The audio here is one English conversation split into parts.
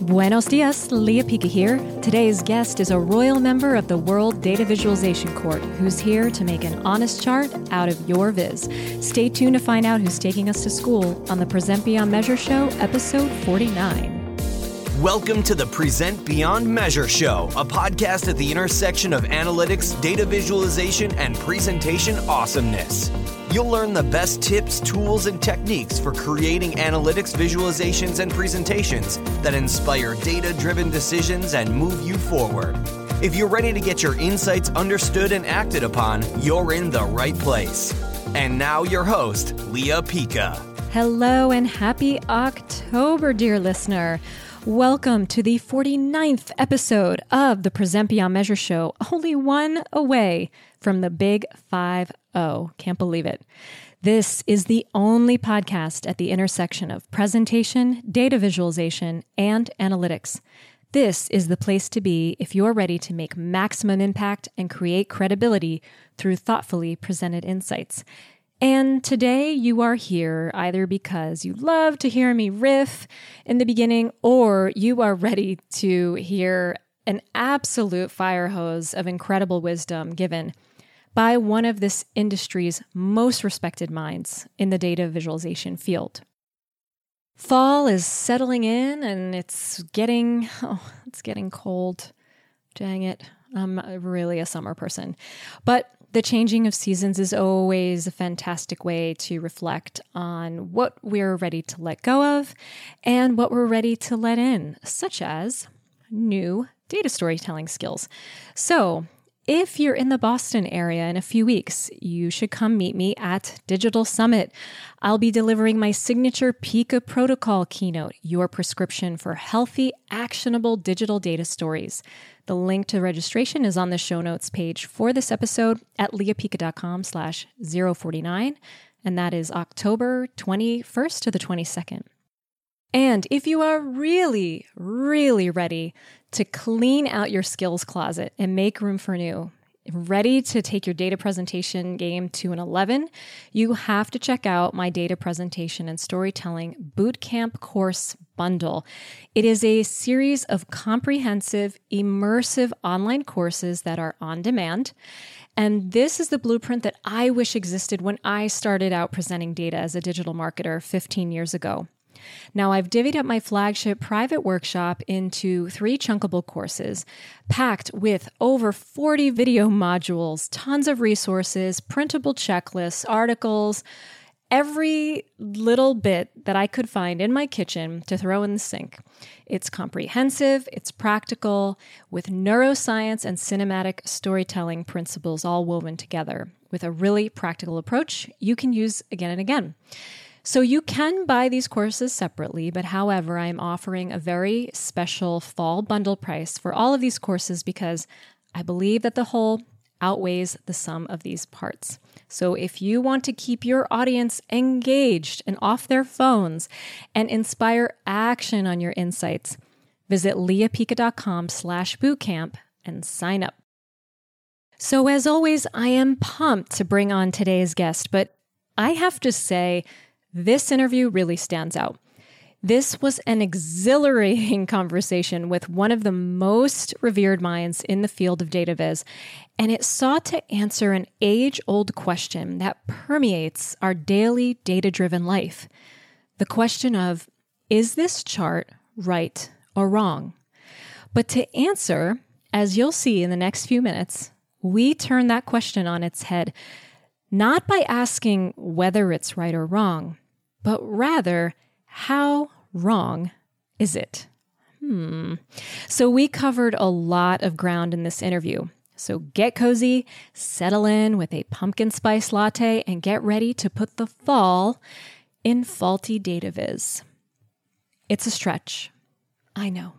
Buenos dias, Lea Pica here. Today's guest is a royal member of the World Data Visualization Court who's here to make an honest chart out of your viz. Stay tuned to find out who's taking us to school on the Present Beyond Measure Show, episode 49. Welcome to the Present Beyond Measure Show, a podcast at the intersection of analytics, data visualization, and presentation awesomeness. You'll learn the best tips, tools, and techniques for creating analytics, visualizations, and presentations that inspire data driven decisions and move you forward. If you're ready to get your insights understood and acted upon, you're in the right place. And now, your host, Lea Pica. Hello and happy October, dear listener. Welcome to the 49th episode of the Present Beyond Measure Show, only one away from the big 5 0. Can't believe it. This is the only podcast at the intersection of presentation, data visualization, and analytics. This is the place to be if you're ready to make maximum impact and create credibility through thoughtfully presented insights. And today you are here either because you love to hear me riff in the beginning or you are ready to hear an absolute fire hose of incredible wisdom given by one of this industry's most respected minds in the data visualization field. Fall is settling in and it's getting oh, it's getting cold. Dang it. I'm really a summer person. But the changing of seasons is always a fantastic way to reflect on what we're ready to let go of and what we're ready to let in, such as new data storytelling skills. So, if you're in the Boston area in a few weeks, you should come meet me at Digital Summit. I'll be delivering my signature Pica Protocol keynote, your prescription for healthy, actionable digital data stories. The link to registration is on the show notes page for this episode at leapica.com slash 049, and that is October 21st to the 22nd. And if you are really, really ready to clean out your skills closet and make room for new, ready to take your data presentation game to an 11, you have to check out my data presentation and storytelling bootcamp course bundle. It is a series of comprehensive, immersive online courses that are on demand. And this is the blueprint that I wish existed when I started out presenting data as a digital marketer 15 years ago. Now, I've divvied up my flagship private workshop into three chunkable courses, packed with over 40 video modules, tons of resources, printable checklists, articles, every little bit that I could find in my kitchen to throw in the sink. It's comprehensive, it's practical, with neuroscience and cinematic storytelling principles all woven together. With a really practical approach you can use again and again. So you can buy these courses separately, but however, I'm offering a very special fall bundle price for all of these courses because I believe that the whole outweighs the sum of these parts. So if you want to keep your audience engaged and off their phones and inspire action on your insights, visit leapica.com slash bootcamp and sign up. So as always, I am pumped to bring on today's guest, but I have to say this interview really stands out. This was an exhilarating conversation with one of the most revered minds in the field of data viz, and it sought to answer an age old question that permeates our daily data driven life the question of is this chart right or wrong? But to answer, as you'll see in the next few minutes, we turn that question on its head not by asking whether it's right or wrong, but rather, how wrong is it? Hmm. So we covered a lot of ground in this interview. So get cozy, settle in with a pumpkin spice latte, and get ready to put the fall in faulty data viz. It's a stretch. I know.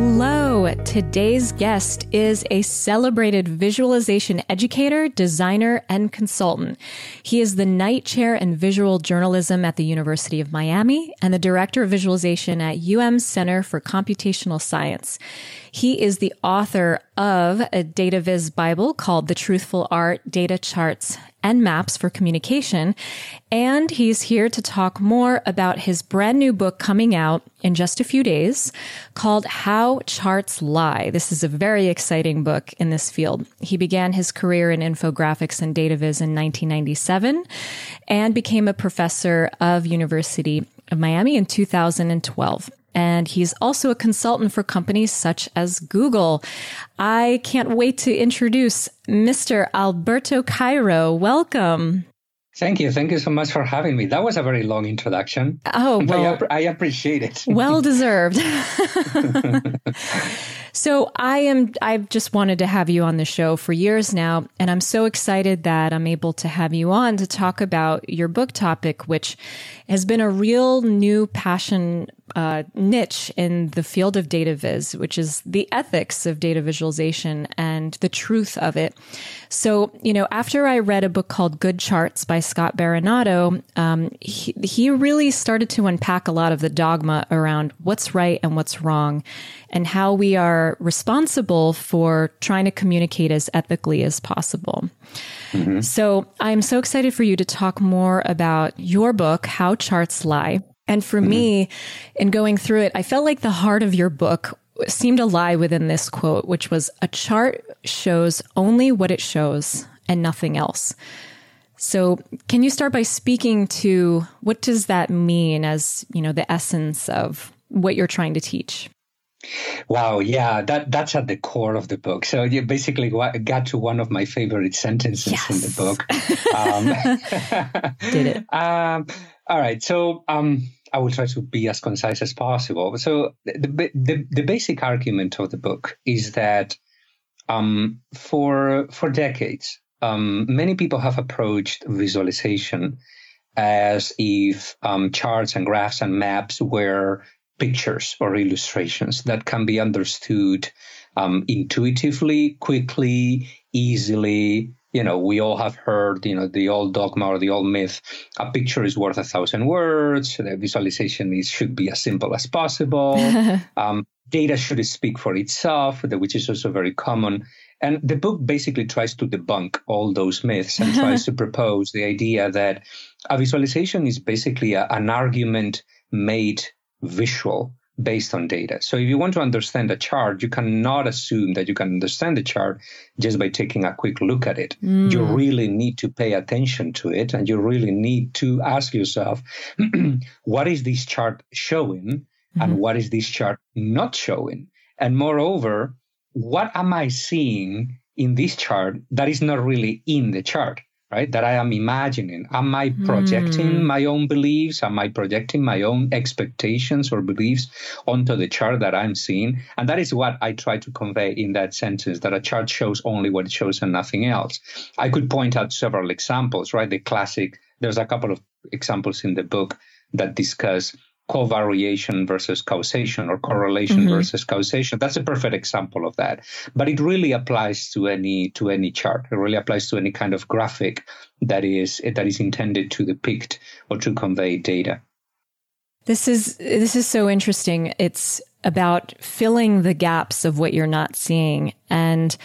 Hello. Today's guest is a celebrated visualization educator, designer, and consultant. He is the Knight Chair in Visual Journalism at the University of Miami and the Director of Visualization at UM Center for Computational Science. He is the author of a data viz Bible called The Truthful Art Data Charts and Maps for Communication. And he's here to talk more about his brand new book coming out in just a few days called How Charts Lie. This is a very exciting book in this field. He began his career in infographics and data viz in 1997 and became a professor of University of Miami in 2012 and he's also a consultant for companies such as Google. I can't wait to introduce Mr. Alberto Cairo. Welcome. Thank you. Thank you so much for having me. That was a very long introduction. Oh, well, I, I appreciate it. well deserved. so I am, I've just wanted to have you on the show for years now. And I'm so excited that I'm able to have you on to talk about your book topic, which has been a real new passion uh, niche in the field of data viz, which is the ethics of data visualization and the truth of it. So, you know, after I read a book called Good Charts by Scott Berinato, um, he, he really started to unpack a lot of the dogma around what's right and what's wrong and how we are responsible for trying to communicate as ethically as possible. Mm-hmm. So I'm so excited for you to talk more about your book, How Charts Lie. And for mm-hmm. me, in going through it, I felt like the heart of your book seemed to lie within this quote, which was a chart shows only what it shows and nothing else. So, can you start by speaking to what does that mean as, you know, the essence of what you're trying to teach? Wow, yeah, that that's at the core of the book. So you basically got to one of my favorite sentences yes. in the book. Um, Did it? Um, all right, so um, I will try to be as concise as possible. So the the, the basic argument of the book is that um, for for decades, um, many people have approached visualization as if um, charts and graphs and maps were pictures or illustrations that can be understood um, intuitively, quickly, easily, you know, we all have heard, you know, the old dogma or the old myth, a picture is worth a thousand words. The visualization is, should be as simple as possible. um, data should speak for itself, which is also very common. And the book basically tries to debunk all those myths and tries to propose the idea that a visualization is basically a, an argument made visual based on data. So if you want to understand a chart, you cannot assume that you can understand the chart just by taking a quick look at it. Mm. You really need to pay attention to it and you really need to ask yourself, what is this chart showing mm-hmm. and what is this chart not showing? And moreover, what am I seeing in this chart that is not really in the chart? Right? That I am imagining. Am I projecting mm. my own beliefs? Am I projecting my own expectations or beliefs onto the chart that I'm seeing? And that is what I try to convey in that sentence that a chart shows only what it shows and nothing else. I could point out several examples, right? The classic, there's a couple of examples in the book that discuss covariation versus causation or correlation mm-hmm. versus causation. That's a perfect example of that. But it really applies to any to any chart. It really applies to any kind of graphic that is that is intended to depict or to convey data. This is this is so interesting. It's about filling the gaps of what you're not seeing. And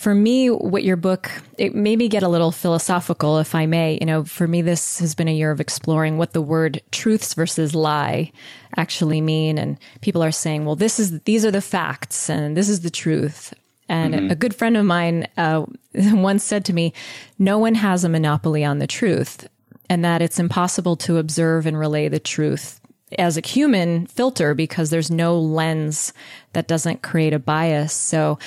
for me, what your book, it made me get a little philosophical, if I may. You know, for me, this has been a year of exploring what the word truths versus lie actually mean. And people are saying, well, this is, these are the facts and this is the truth. And mm-hmm. a good friend of mine uh, once said to me, no one has a monopoly on the truth and that it's impossible to observe and relay the truth as a human filter because there's no lens that doesn't create a bias. So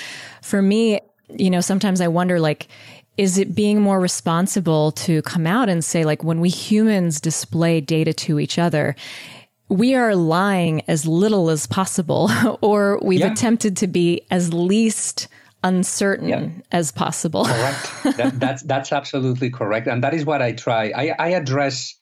for me, you know, sometimes I wonder like, is it being more responsible to come out and say, like, when we humans display data to each other, we are lying as little as possible, or we've yeah. attempted to be as least uncertain yeah. as possible. correct. That, that's that's absolutely correct, and that is what I try. I, I address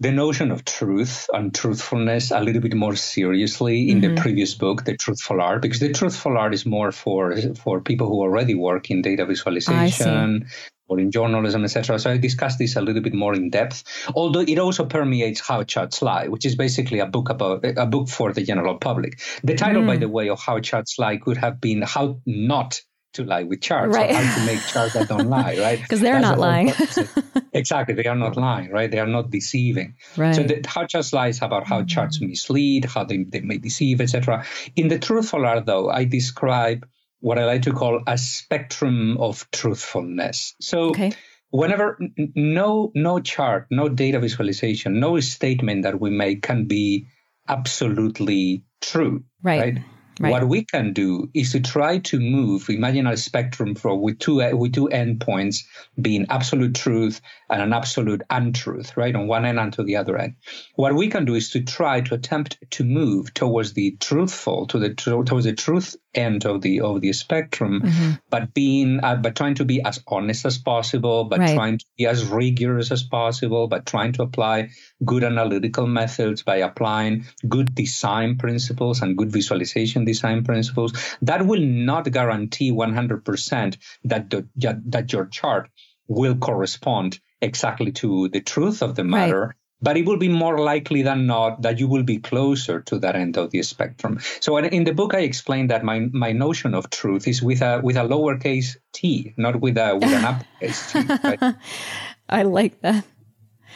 the notion of truth and truthfulness a little bit more seriously in mm-hmm. the previous book, The Truthful Art, because the truthful art is more for for people who already work in data visualization, or in journalism, etc. So I discussed this a little bit more in depth. Although it also permeates How Charts Lie, which is basically a book about a book for the general public. The title, mm. by the way, of How Charts Lie could have been How Not to lie with charts, right. how to make charts that don't lie, right? Because they're That's not lying. exactly, they are not lying, right? They are not deceiving. Right. So the, how charts lie is about how mm-hmm. charts mislead, how they, they may deceive, etc. In the truthful art, though, I describe what I like to call a spectrum of truthfulness. So. Okay. Whenever no no chart, no data visualization, no statement that we make can be absolutely true, right? right? Right. What we can do is to try to move, imagine a spectrum for with two with two endpoints being absolute truth and an absolute untruth, right, on one end and to the other end. What we can do is to try to attempt to move towards the truthful, to the towards the truth end of the of the spectrum, mm-hmm. but being uh, but trying to be as honest as possible, but right. trying to be as rigorous as possible, but trying to apply good analytical methods by applying good design principles and good visualization design principles. That will not guarantee 100% that the, that your chart will correspond exactly to the truth of the matter. Right but it will be more likely than not that you will be closer to that end of the spectrum. So in the book, I explained that my, my notion of truth is with a with a lowercase t, not with a with an uppercase t. Right? I like that.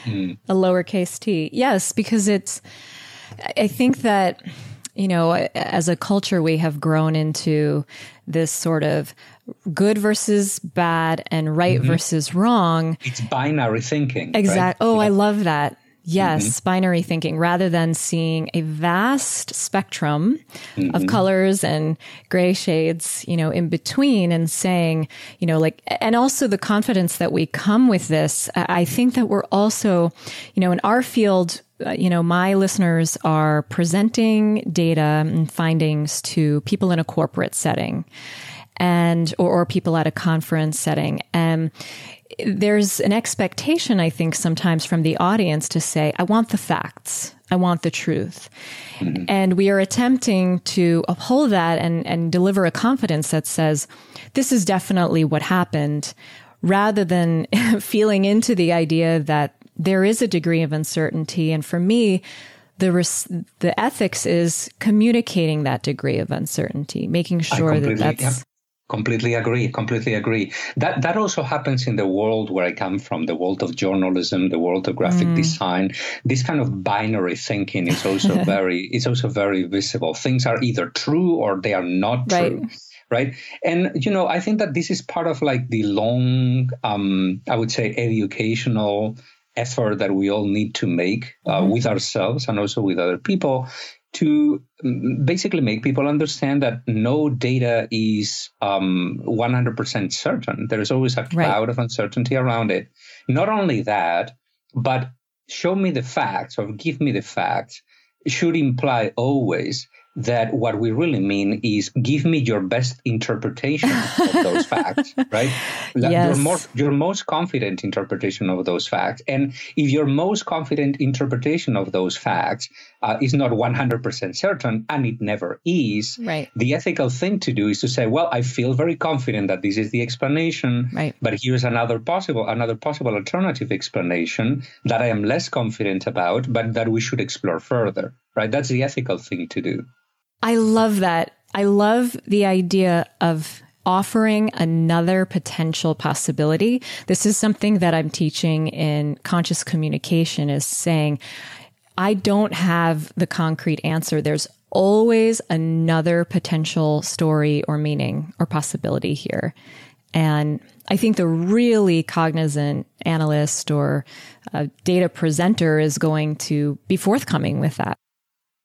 Mm. A lowercase t, yes, because it's. I think that you know, as a culture, we have grown into this sort of good versus bad and right mm-hmm. versus wrong. It's binary thinking. Exactly. Right? Oh, yeah. I love that. Yes, mm-hmm. binary thinking rather than seeing a vast spectrum mm-hmm. of colors and gray shades, you know, in between and saying, you know, like, and also the confidence that we come with this. I think that we're also, you know, in our field, you know, my listeners are presenting data and findings to people in a corporate setting and, or, or people at a conference setting. And, there's an expectation, I think, sometimes from the audience to say, I want the facts. I want the truth. Mm-hmm. And we are attempting to uphold that and, and deliver a confidence that says, this is definitely what happened, rather than feeling into the idea that there is a degree of uncertainty. And for me, the res- the ethics is communicating that degree of uncertainty, making sure that that's Completely agree. Completely agree. That that also happens in the world where I come from, the world of journalism, the world of graphic mm. design. This kind of binary thinking is also very it's also very visible. Things are either true or they are not right. true. Right. And you know, I think that this is part of like the long um I would say educational effort that we all need to make uh, mm-hmm. with ourselves and also with other people to mm, basically make people understand that no data is um, 100% certain. There is always a cloud right. of uncertainty around it. Not only that, but show me the facts or give me the facts should imply always that what we really mean is give me your best interpretation of those facts, right? Yes. Your, more, your most confident interpretation of those facts. And if your most confident interpretation of those facts uh, is not 100% certain, and it never is, right. the ethical thing to do is to say, well, I feel very confident that this is the explanation, right. but here's another possible, another possible alternative explanation that I am less confident about, but that we should explore further, right? That's the ethical thing to do. I love that. I love the idea of offering another potential possibility. This is something that I'm teaching in conscious communication is saying, I don't have the concrete answer. There's always another potential story or meaning or possibility here. And I think the really cognizant analyst or uh, data presenter is going to be forthcoming with that.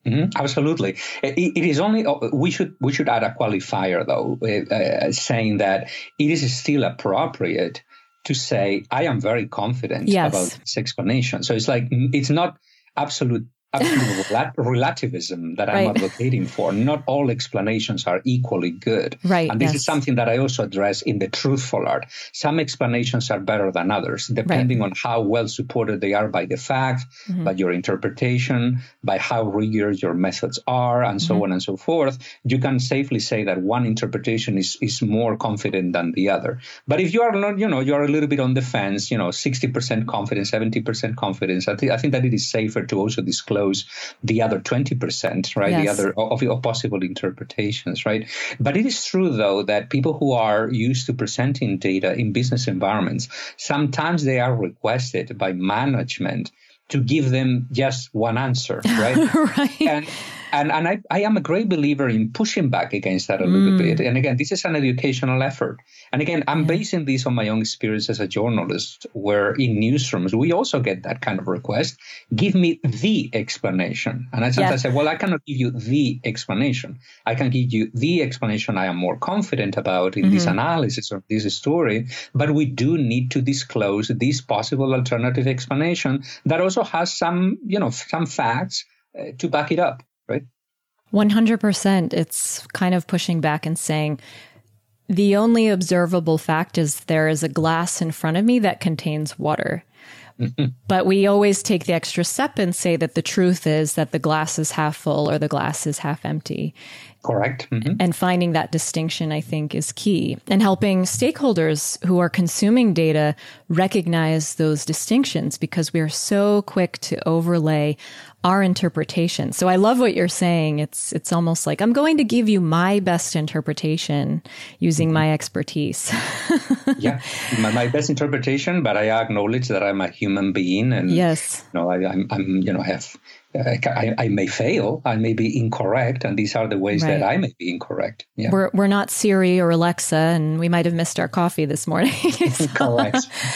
Mm-hmm, absolutely, it, it is only uh, we should we should add a qualifier though, uh, uh, saying that it is still appropriate to say I am very confident yes. about this explanation. So it's like it's not absolute absolute relativism that right. I'm advocating for. Not all explanations are equally good. Right. And this yes. is something that I also address in the truthful art. Some explanations are better than others, depending right. on how well supported they are by the facts, mm-hmm. by your interpretation, by how rigorous your methods are, and so mm-hmm. on and so forth. You can safely say that one interpretation is, is more confident than the other. But if you are not, you know, you are a little bit on the fence, you know, 60% confidence, 70% confidence, I, th- I think that it is safer to also disclose the other 20%, right? Yes. The other of, of possible interpretations, right? But it is true, though, that people who are used to presenting data in business environments, sometimes they are requested by management to give them just one answer, right? right. And and and I, I am a great believer in pushing back against that a little mm. bit. And again, this is an educational effort. And again, I'm basing this on my own experience as a journalist, where in newsrooms we also get that kind of request. Give me the explanation. And I sometimes yeah. say, well, I cannot give you the explanation. I can give you the explanation I am more confident about in mm-hmm. this analysis of this story. But we do need to disclose this possible alternative explanation that also has some, you know, some facts uh, to back it up right? 100%. It's kind of pushing back and saying, the only observable fact is there is a glass in front of me that contains water. Mm-hmm. But we always take the extra step and say that the truth is that the glass is half full or the glass is half empty. Correct. Mm-hmm. And finding that distinction, I think, is key. And helping stakeholders who are consuming data recognize those distinctions because we are so quick to overlay our interpretation. So I love what you're saying. It's it's almost like I'm going to give you my best interpretation using mm-hmm. my expertise. yeah, my, my, best interpretation, but I acknowledge that I'm a human being, and yes, you know, I, I'm, I'm you know I have I, I, may fail, I may be incorrect, and these are the ways right. that I may be incorrect. Yeah. We're, we're not Siri or Alexa, and we might have missed our coffee this morning. Correct.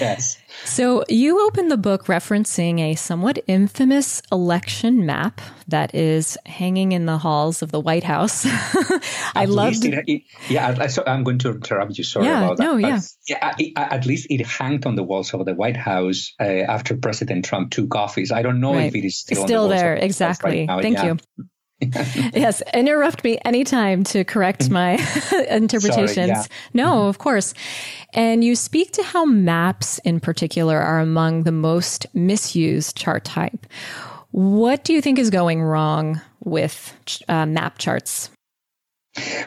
yes. So you open the book referencing a somewhat infamous election map that is hanging in the halls of the White House. I love. Yeah, so I'm going to interrupt you. Sorry yeah, about that. No, yeah. yeah. At least it hanged on the walls of the White House uh, after President Trump took office. I don't know right. if it is still, still the there. Exactly. Right Thank yeah. you. yes, interrupt me anytime to correct my interpretations. Sorry, yeah. No, mm-hmm. of course. And you speak to how maps in particular are among the most misused chart type. What do you think is going wrong with uh, map charts?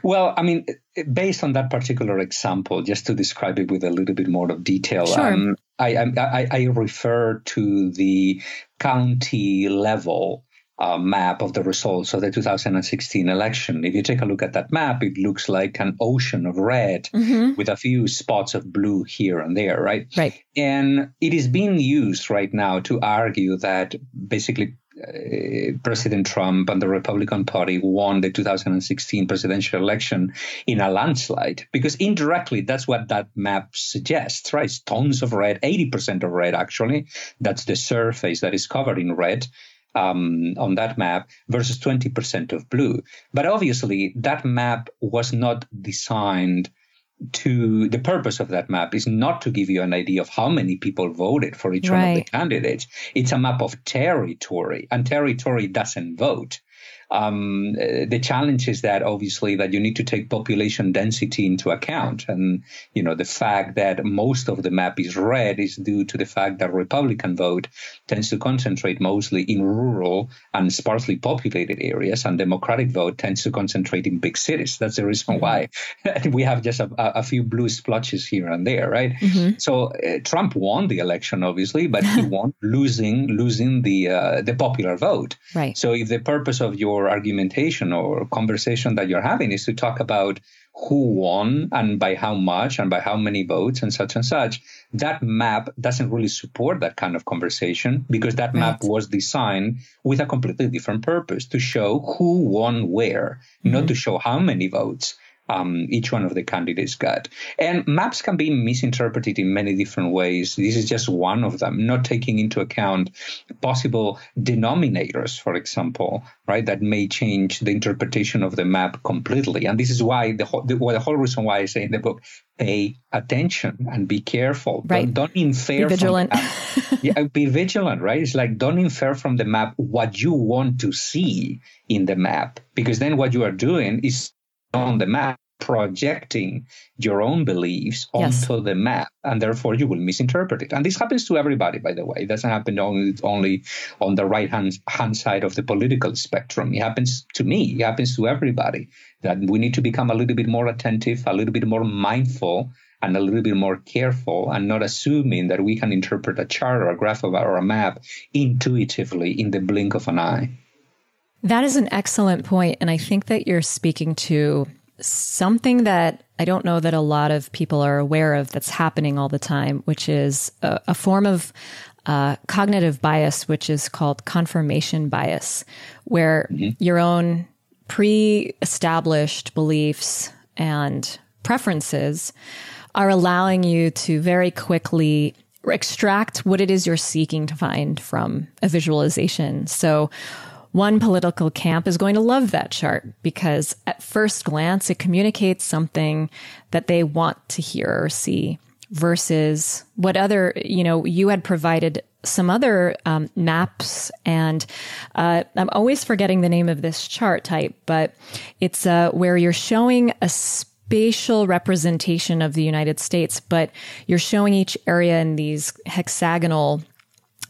Well, I mean, based on that particular example, just to describe it with a little bit more of detail, sure. um, I, I, I refer to the county level uh, map of the results of the 2016 election. If you take a look at that map, it looks like an ocean of red mm-hmm. with a few spots of blue here and there, right? Right. And it is being used right now to argue that basically uh, President Trump and the Republican Party won the 2016 presidential election in a landslide because indirectly that's what that map suggests, right? It's tons of red, 80% of red actually. That's the surface that is covered in red um, on that map versus 20% of blue. But obviously, that map was not designed to the purpose of that map is not to give you an idea of how many people voted for each right. one of the candidates. It's a map of territory, and territory doesn't vote. Um, the challenge is that obviously that you need to take population density into account, and you know the fact that most of the map is red is due to the fact that Republican vote tends to concentrate mostly in rural and sparsely populated areas, and Democratic vote tends to concentrate in big cities. That's the reason mm-hmm. why we have just a, a, few blue splotches here and there, right? Mm-hmm. So uh, Trump won the election, obviously, but he won losing losing the uh, the popular vote. Right. So if the purpose of your argumentation or conversation that you're having is to talk about who won and by how much and by how many votes and such and such. That map doesn't really support that kind of conversation because that right. map was designed with a completely different purpose to show who won where, mm-hmm. not to show how many votes um, each one of the candidates got. And maps can be misinterpreted in many different ways. This is just one of them, not taking into account possible denominators, for example, right, that may change the interpretation of the map completely. And this is why the whole, the, well, the whole reason why I say in the book, pay attention and be careful. Right. Don't, don't infer. Be vigilant. yeah, be vigilant, right? It's like don't infer from the map what you want to see in the map, because then what you are doing is on the map projecting your own beliefs Yes. onto the map and therefore you will misinterpret it. And this happens to everybody by the way. It doesn't happen only, only on the right hand, hand side of the political spectrum. It happens to me. It happens to everybody that we need to become a little bit more attentive a little bit more mindful and a little bit more careful and not assuming that we can interpret a chart or a graph of- or a map intuitively in the blink of an eye That is an excellent point, and I think that you're speaking to something that I don't know that a lot of people are aware of that's happening all the time, which is a, a form of uh, cognitive bias, which is called confirmation bias, where your own pre established beliefs and preferences are allowing you to very quickly extract what it is you're seeking to find from a visualization. So, one political camp is going to love that chart because at first glance, it communicates something that they want to hear or see versus what other, you know, you had provided some other um, maps and uh, I'm always forgetting the name of this chart type, but it's uh, where you're showing a spatial representation of the United States, but you're showing each area in these hexagonal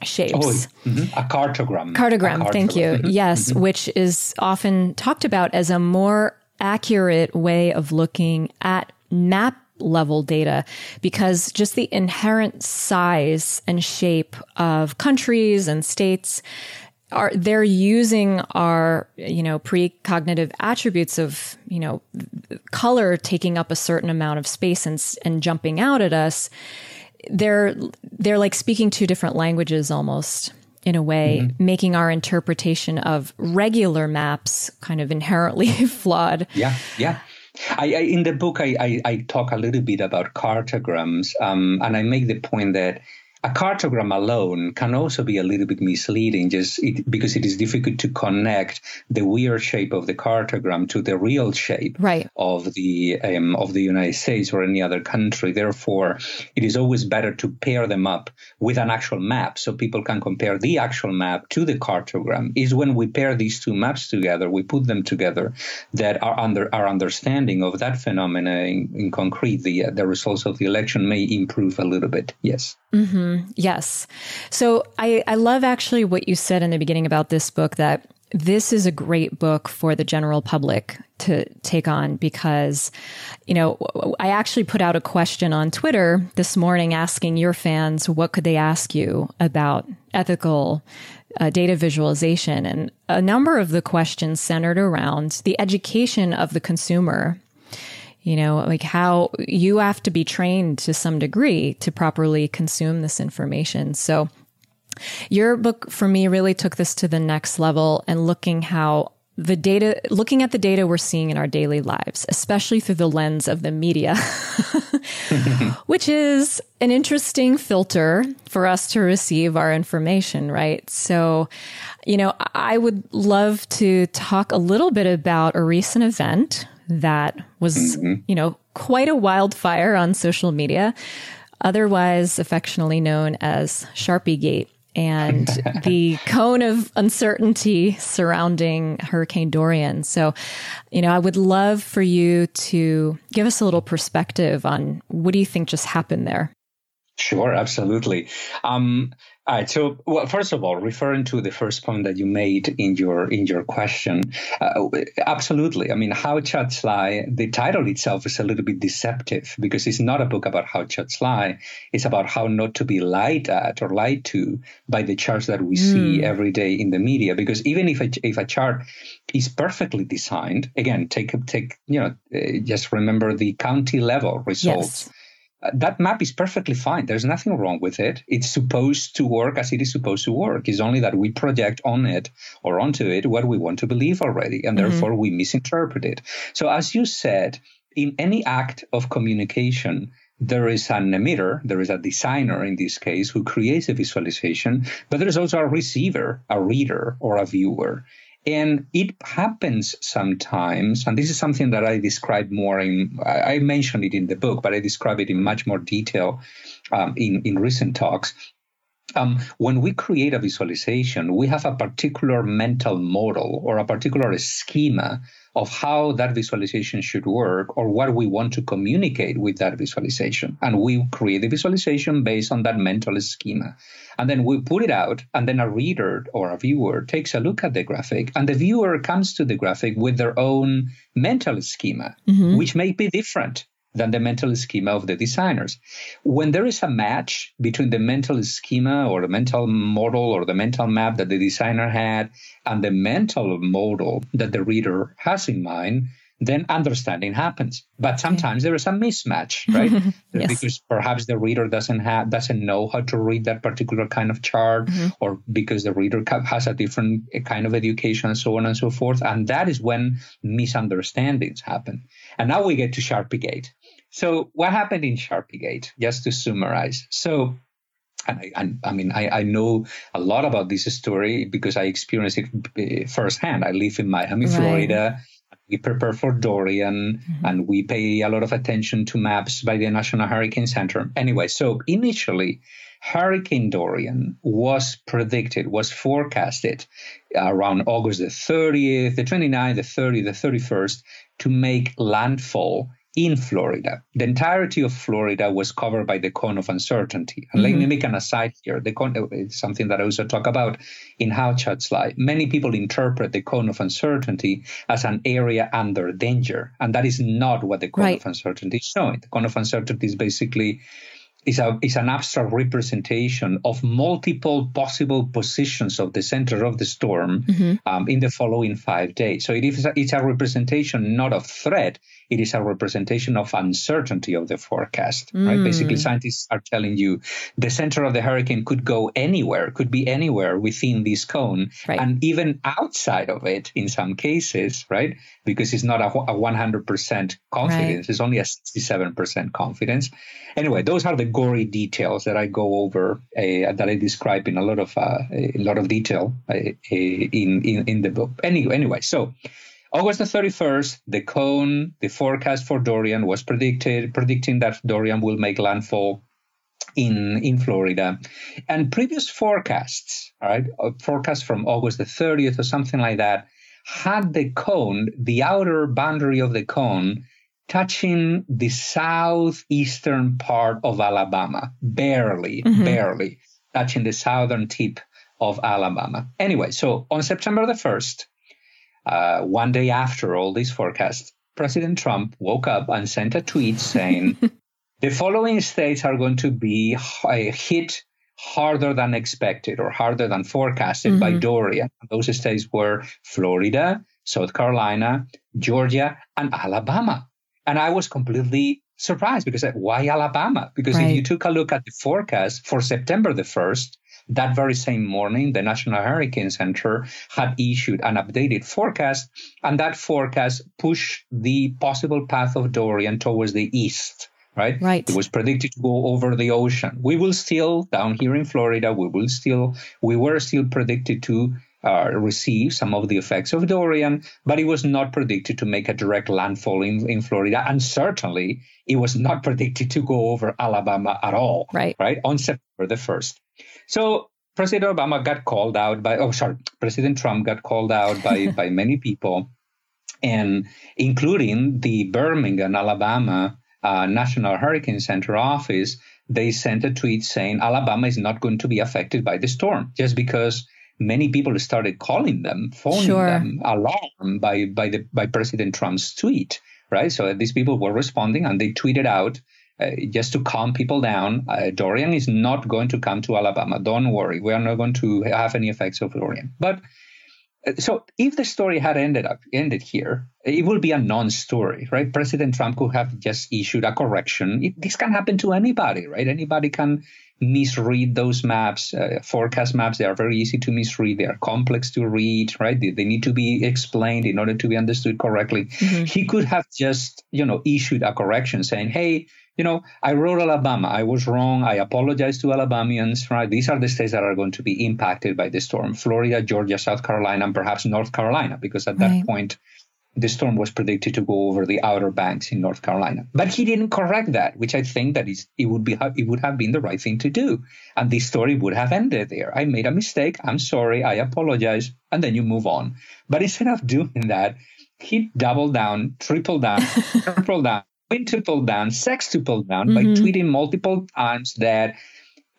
shapes. oh mhm, a cartogram Cartogram, A thank you. cartogram. Mhm. Yes, which is often talked about as a more accurate way of looking at map level data because just the inherent size and shape of countries and states are they're using our you know precognitive attributes of you know color taking up a certain amount of space and and jumping out at us they're they're like speaking two different languages almost in a way making our interpretation of regular maps kind of inherently flawed Yeah, yeah. I, I in the book I, I, I talk a little bit about cartograms, um, and I make the point that a cartogram alone can also be a little bit misleading, just it, because it is difficult to connect the weird shape of the cartogram to the real shape Right. of the um, of the United States or any other country. Therefore, it is always better to pair them up with an actual map, so people can compare the actual map to the cartogram. Is when we pair these two maps together, we put them together, that our under our understanding of that phenomena in, in concrete, the uh, the results of the election may improve a little bit. Yes. Yes. So I, I love actually what you said in the beginning about this book that this is a great book for the general public to take on because, you know, I actually put out a question on Twitter this morning asking your fans what could they ask you about ethical uh, data visualization. And a number of the questions centered around the education of the consumer you know, like how you have to be trained to some degree to properly consume this information. So your book for me really took this to the next level and looking how the data, looking at the data we're seeing in our daily lives, especially through the lens of the media, which is an interesting filter for us to receive our information, right? So, you know, I would love to talk a little bit about a recent event that was, you know, quite a wildfire on social media, otherwise affectionately known as Sharpie Gate and the cone of uncertainty surrounding Hurricane Dorian. So, you know, I would love for you to give us a little perspective on what do you think just happened there? Sure, absolutely. Um, all right. So, well, first of all, referring to the first point that you made in your in your question, uh, absolutely. I mean, how charts lie. The title itself is a little bit deceptive because it's not a book about how charts lie. It's about how not to be lied at or lied to by the charts that we see every day in the media. Because even if a, if a chart is perfectly designed, again, take take you know, uh, just remember the county level results. Yes. Uh, that map is perfectly fine. There's nothing wrong with it. It's supposed to work as it is supposed to work. It's only that we project on it or onto it what we want to believe already, and therefore we misinterpret it. So, as you said, in any act of communication, there is an emitter, there is a designer in this case who creates a visualization, but there's also a receiver, a reader, or a viewer. And it happens sometimes, and this is something that I describe more in, I mentioned it in the book, but I describe it in much more detail um, in, in recent talks. Um, when we create a visualization, we have a particular mental model or a particular schema of how that visualization should work or what we want to communicate with that visualization. And we create the visualization based on that mental schema. And then we put it out, and then a reader or a viewer takes a look at the graphic, and the viewer comes to the graphic with their own mental schema, mm-hmm. which may be different than the mental schema of the designers. When there is a match between the mental schema or the mental model or the mental map that the designer had and the mental model that the reader has in mind, then understanding happens. But sometimes there is a mismatch, right? yes. Because perhaps the reader doesn't have doesn't know how to read that particular kind of chart, mm-hmm. or because the reader has a different kind of education, and so on and so forth. And that is when misunderstandings happen. And now we get to Sharpiegate. So what happened in Sharpiegate? Just to summarize. So and I, I, I, mean, I, I know a lot about this story because I experienced it uh, firsthand. I live in Miami, right. Florida we prepare for Dorian mm-hmm. and we pay a lot of attention to maps by the National Hurricane Center. Anyway, so initially, Hurricane Dorian was predicted, was forecasted around August the 30th, the 29th, the 30th, the 31st to make landfall in Florida. The entirety of Florida was covered by the cone of uncertainty. And mm-hmm. let me make an aside here. The cone is something that I also talk about in How Charts Lie. Many people interpret the cone of uncertainty as an area under danger. And that is not what the cone right. of uncertainty is showing. The cone of uncertainty is basically is, a, is an abstract representation of multiple possible positions of the center of the storm mm-hmm. um, in the following five days. So it is a, it's a representation not of threat, it is a representation of uncertainty of the forecast. Mm. Right? Basically, scientists are telling you the center of the hurricane could go anywhere, could be anywhere within this cone, right. and even outside of it in some cases, right? Because it's not a, a 100% confidence; right. it's only a 67% confidence. Anyway, those are the gory details that I go over uh, that I describe in a lot of uh, a lot of detail uh, in, in in the book. Anyway, anyway, so August the 31st, the cone, the forecast for Dorian was predicted, predicting that Dorian will make landfall in in Florida. And previous forecasts, all right, forecasts from August the 30th or something like that, had the cone, the outer boundary of the cone, touching the southeastern part of Alabama, barely, mm-hmm. barely touching the southern tip of Alabama. Anyway, so on September the 1st, uh, one day after all these forecasts, President Trump woke up and sent a tweet saying, the following states are going to be hit harder than expected or harder than forecasted mm-hmm. by Dorian. Those states were Florida, South Carolina, Georgia, and Alabama. And I was completely surprised because why Alabama? Because right. if you took a look at the forecast for September the 1st, that very same morning, the National Hurricane Center had issued an updated forecast, and that forecast pushed the possible path of Dorian towards the east. Right? Right. It was predicted to go over the ocean. We will still down here in Florida. We will still. We were still predicted to uh, receive some of the effects of Dorian, but it was not predicted to make a direct landfall in, in Florida. And certainly it was not predicted to go over Alabama at all. Right. Right. On September the 1st. So President Obama got called out by, oh, sorry, President Trump got called out by, by many people, and including the Birmingham, Alabama uh, National Hurricane Center office. They sent a tweet saying Alabama is not going to be affected by the storm just because many people started calling them, phoning sure. them, alarmed by by the by President Trump's tweet, right? So these people were responding and they tweeted out uh, just to calm people down, uh, Dorian is not going to come to Alabama. Don't worry, we are not going to have any effects of Dorian. But so if the story had ended up ended here, it would be a non-story, right? President Trump could have just issued a correction. It, this can happen to anybody, right? Anybody can misread those maps, uh, forecast maps. They are very easy to misread. They are complex to read, right? They, they need to be explained in order to be understood correctly. Mm-hmm. He could have just, you know, issued a correction saying, "Hey, you know, I wrote Alabama. I was wrong. I apologize to Alabamians, right? These are the states that are going to be impacted by the storm Florida, Georgia, South Carolina, and perhaps North Carolina, because at right. that point, the storm was predicted to go over the outer banks in North Carolina. But he didn't correct that, which I think that is it would be it would have been the right thing to do, and the story would have ended there. I made a mistake. I'm sorry. I apologize, and then you move on. But instead of doing that, he doubled down, tripled down, tripled down, quintuple down, sextuple down mm-hmm. by tweeting multiple times that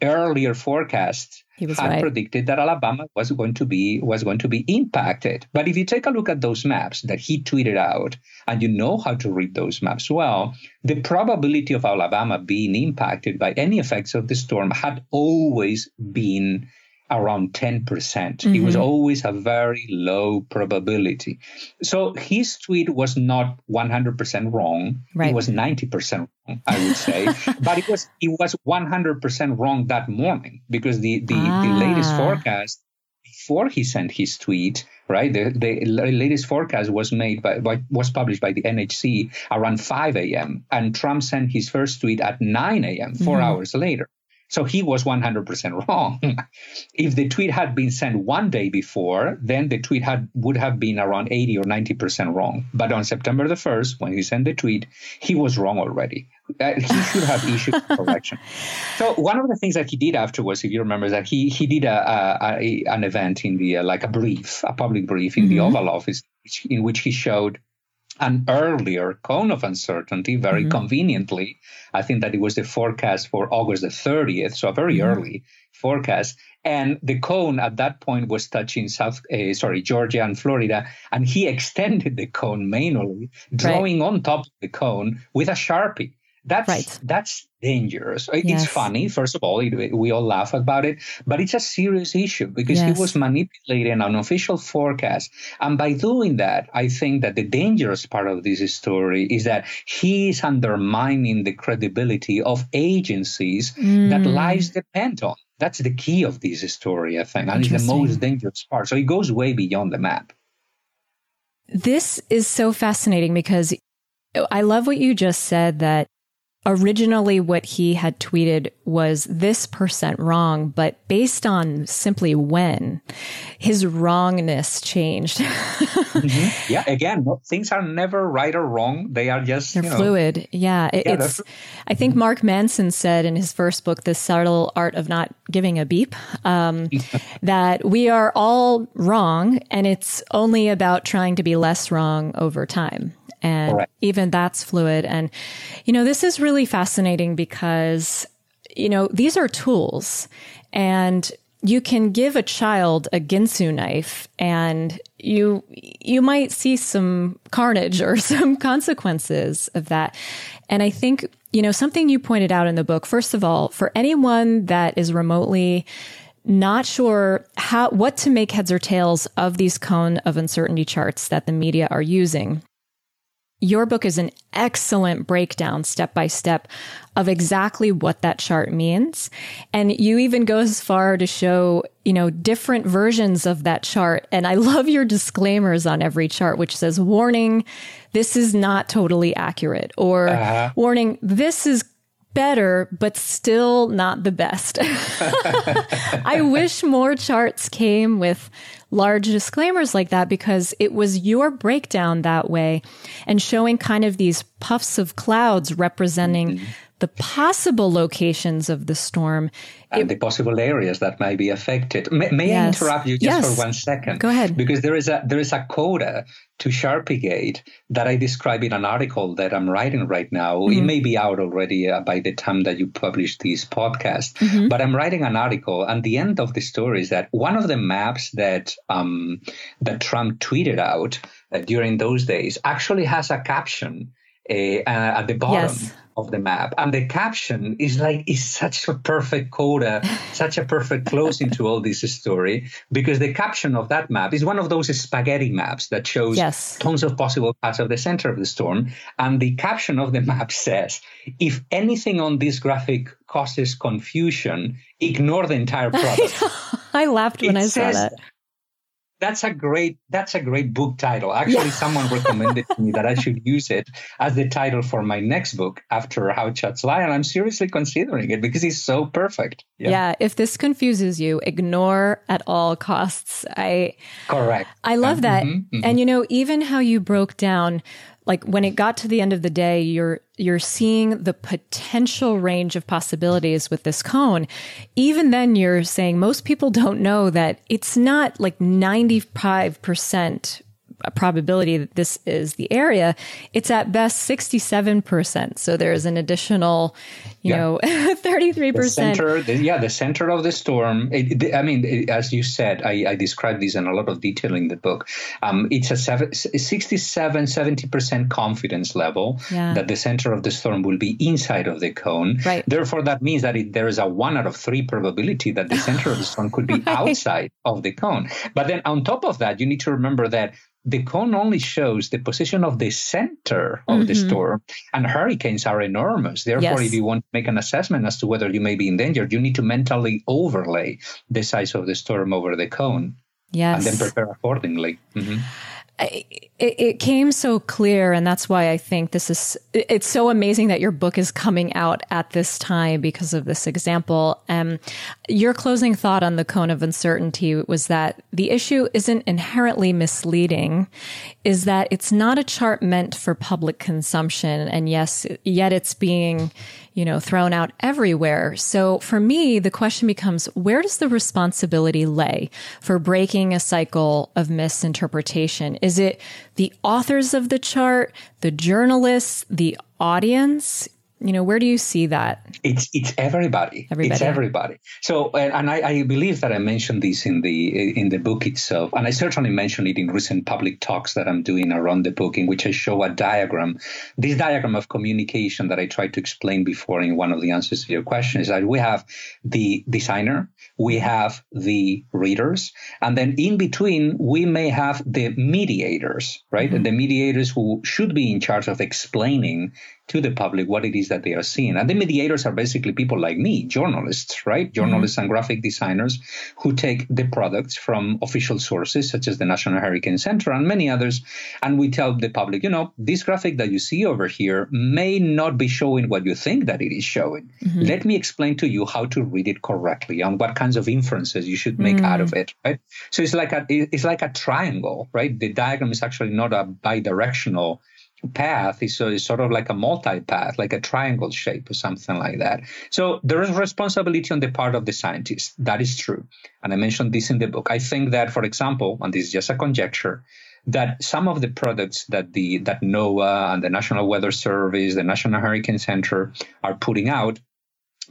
earlier forecasts had right. predicted that Alabama was going to be was going to be impacted. But if you take a look at those maps that he tweeted out, and you know how to read those maps well, the probability of Alabama being impacted by any effects of the storm had always been around 10%. percent mm hmm It was mm-hmm. always a very low probability. So his tweet was not 100% wrong. Right. It was 90% wrong, I would say. but it was it was 100% wrong that morning because the the, ah. the latest forecast before he sent his tweet, right? The, the latest forecast was made by, by, was published by the NHC around 5 a.m. and Trump sent his first tweet at 9 a.m. 4 mm-hmm. hours later. So he was 100% wrong. if the tweet had been sent one day before, then the tweet had would have been around 80 or 90% wrong. But on September the 1st, when he sent the tweet, he was wrong already. Uh, he should have issued a correction. So one of the things that he did afterwards, if you remember, that he he did a, a, a an event in the uh, like a brief, a public brief in mm-hmm. the Oval Office, in which he showed an earlier cone of uncertainty very mm-hmm. conveniently. I think that it was the forecast for August the 30th, so a very mm-hmm. early forecast. And the cone at that point was touching South, uh, sorry, Georgia and Florida, and he extended the cone manually, drawing right. on top of the cone with a sharpie. That's right. that's dangerous. Yes. It's funny, first of all, it, we all laugh about it, but it's a serious issue because yes. he was manipulating an official forecast. And by doing that, I think that the dangerous part of this story is that he is undermining the credibility of agencies mm. that lives depend on. That's the key of this story, I think, and it's the most dangerous part. So it goes way beyond the map. This is so fascinating because I love what you just said that originally what he had tweeted was this percent wrong, but based on simply when his wrongness changed. mm-hmm. Yeah, again, things are never right or wrong. They are just they're fluid. Know. Yeah, it, yeah it's. I think Mark Manson said in his first book, "The Subtle Art of Not Giving a Beep," um, that we are all wrong, and it's only about trying to be less wrong over time. And Correct. even that's fluid. And, you know, this is really fascinating because, you know, these are tools and you can give a child a Ginsu knife and you, you might see some carnage or some consequences of that. And I think, you know, something you pointed out in the book, first of all, for anyone that is remotely not sure how what to make heads or tails of these cone of uncertainty charts that the media are using your book is an excellent breakdown step by step of exactly what that chart means. And you even go as far to show, you know, different versions of that chart. And I love your disclaimers on every chart, which says, warning, this is not totally accurate or uh-huh. warning, this is better, but still not the best. I wish more charts came with large disclaimers like that because it was your breakdown that way and showing kind of these puffs of clouds representing mm-hmm. The possible locations of the storm and it, the possible areas that may be affected. May, may yes. I interrupt you just yes. for one second? Go ahead. Because there is a there is a coda to Sharpiegate that I describe in an article that I'm writing right now. Mm-hmm. It may be out already uh, by the time that you publish this podcast, mm-hmm. but I'm writing an article, and the end of the story is that one of the maps that um, that Trump tweeted out uh, during those days actually has a caption uh, at the bottom. Yes of the map. And the caption is like, is such a perfect coda, such a perfect closing to all this story, because the caption of that map is one of those spaghetti maps that shows yes. tons of possible paths of the center of the storm. And the caption of the map says, if anything on this graphic causes confusion, ignore the entire product. I laughed when it I saw that that's a great that's a great book title. Actually, yeah. someone recommended to me that I should use it as the title for my next book after How Charts Lie, and I'm seriously considering it because it's so perfect. Yeah. yeah if this confuses you, ignore at all costs. I correct. I love um, that, mm-hmm, mm-hmm. and you know, even how you broke down like when it got to the end of the day you're you're seeing the potential range of possibilities with this cone. Even then you're saying most people don't know that it's not like 95% probability that this is the area, it's at best 67%. So there's an additional, you yeah. know, 33%. The center, the, yeah, the center of the storm. It, I mean, it, as you said, I, I described this in a lot of detail in the book. Um, it's a seven, 67, 70% confidence level yeah. that the center of the storm will be inside of the cone. Right. Therefore, that means that it, there is a one out of three probability that the center of the storm could be right. outside of the cone. But then on top of that, you need to remember that the cone only shows the position of the center of mm-hmm. the storm, and hurricanes are enormous. Therefore, yes. if you want to make an assessment as to whether you may be in danger, you need to mentally overlay the size of the storm over the cone. Yes. And then prepare accordingly. Mm-hmm it, it, came so clear and that's why i think this is it's so amazing that your book is coming out at this time because of this example. Um, your closing thought on the cone of uncertainty was that the issue isn't inherently misleading is that it's not a chart meant for public consumption and yes yet it's being you know, thrown out everywhere. So for me, the question becomes, where does the responsibility lay for breaking a cycle of misinterpretation? Is it the authors of the chart, the journalists, the audience? You know where do you see that it's it's everybody, everybody. it's everybody so and I, I, believe that i mentioned this in the in the book itself and i certainly mentioned it in recent public talks that i'm doing around the book in which i show a diagram this diagram of communication that i tried to explain before in one of the answers to your question is that we have the designer we have the readers and then in between we may have the mediators right mm-hmm. the mediators who should be in charge of explaining to the public what it is that they are seeing. And the mediators are basically people like me, journalists, right? Mm-hmm. Journalists mm-hmm. and graphic designers who take the products from official sources such as the National Hurricane Center and many others. And we tell the public, you know, this graphic that you see over here may not be showing what you think that it is showing. Mm-hmm. Let me explain to you how to read it correctly and what kinds of inferences you should make mm-hmm. out of it, right? So it's like a it's like a triangle, right? The diagram is actually not a bidirectional path is, uh, is sort of like a multi-path, like a triangle shape or something like that. So there is responsibility on the part of the scientist. That is true. And I mentioned this in the book. I think that, for example, and this is just a conjecture, that some of the products that the that NOAA and the National Weather Service, the National Hurricane Center are putting out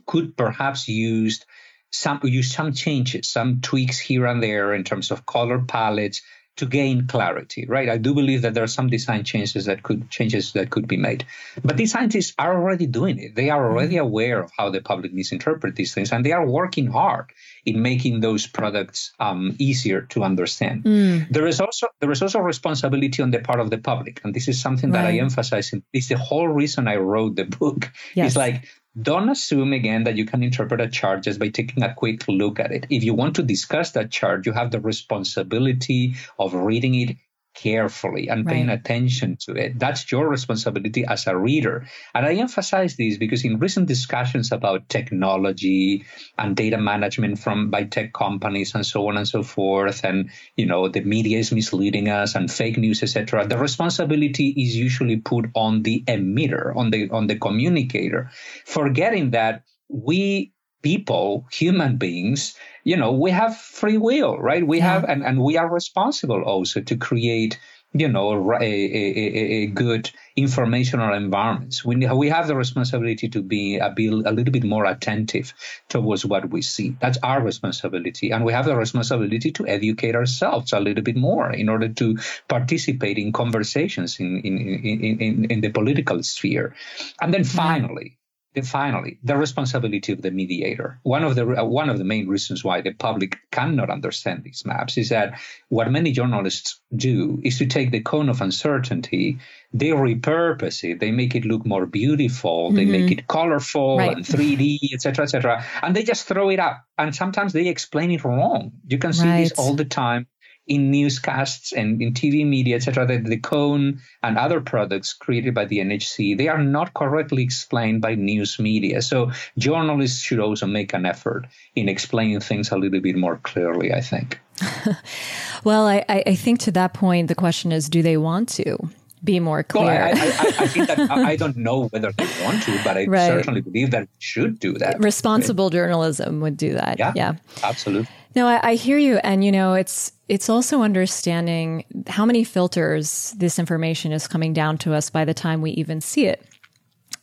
could perhaps use some use some changes, some tweaks here and there in terms of color palettes, to gain clarity, right? I do believe that there are some design changes that could changes that could be made, but these scientists are already doing it. They are already mm-hmm. aware of how the public misinterpret these things, and they are working hard in making those products um, easier to understand. Mm. There is also there is also responsibility on the part of the public, and this is something right. that I emphasize. In, it's the whole reason I wrote the book. Yes. It's like don't assume again that you can interpret a chart just by taking a quick look at it. If you want to discuss that chart, you have the responsibility of reading it carefully and paying right. attention to it. That's your responsibility as a reader. And I emphasize this because in recent discussions about technology and data management from by tech companies and so on and so forth, and you know the media is misleading us and fake news, etc. The responsibility is usually put on the emitter, on the on the communicator, forgetting that we people, human beings, you know, we have free will, right? We yeah. have, and, and we are responsible also to create you know, a, a, a, good informational environments. We, we have the responsibility to be a, be a little bit more attentive towards what we see. That's our responsibility. And we have the responsibility to educate ourselves a little bit more in order to participate in conversations in, in, in, in, in the political sphere. And then finally, and finally, the responsibility of the mediator. One of the uh, one of the main reasons why the public cannot understand these maps is that what many journalists do is to take the cone of uncertainty, they repurpose it, they make it look more beautiful, they mm-hmm. make it colorful right. and 3D, etc., etc., and they just throw it up. And sometimes they explain it wrong. You can see right. this all the time in newscasts and in TV media, etc., that the cone and other products created by the NHC, they are not correctly explained by news media. So journalists should also make an effort in explaining things a little bit more clearly, I think. well, I, I think to that point, the question is, do they want to? Be more clear. Well, I, I, I, think that I don't know whether they want to, but I right. certainly believe that should do that. Responsible right. journalism would do that. Yeah, yeah, absolutely. No, I, I hear you, and you know, it's it's also understanding how many filters this information is coming down to us by the time we even see it.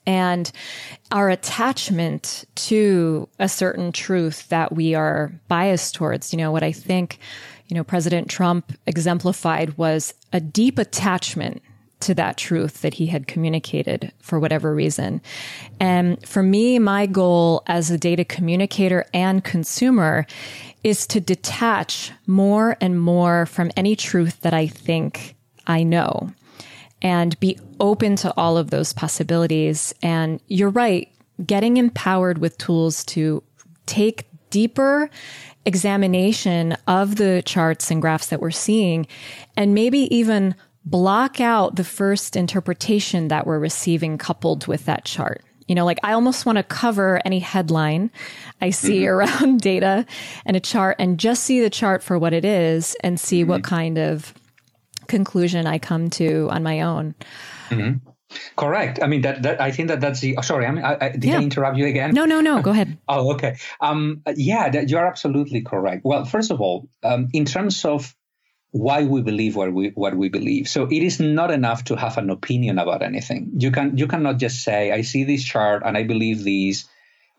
And our attachment to a certain truth that we are biased towards, you know, what I think, you know, President Trump exemplified was a deep attachment to that truth that he had communicated for whatever reason. And for me, my goal as a data communicator and consumer is to detach more and more from any truth that I think I know and be open to all of those possibilities. And you're right, getting empowered with tools to take deeper examination of the charts and graphs that we're seeing and maybe even block out the first interpretation that we're receiving coupled with that chart. You know, like I almost want to cover any headline I see mm-hmm. around data and a chart and just see the chart for what it is and see mm-hmm. what kind of conclusion I come to on my own. Mm-hmm. Correct. I mean that, that I think that that's the. Oh, sorry, I mean, I, I, did yeah. I interrupt you again? No, no, no. Go ahead. oh, okay. Um, yeah, that, you're absolutely correct. Well, first of all, um, in terms of why we believe what we what we believe. So it is not enough to have an opinion about anything. You can you cannot just say I see this chart and I believe these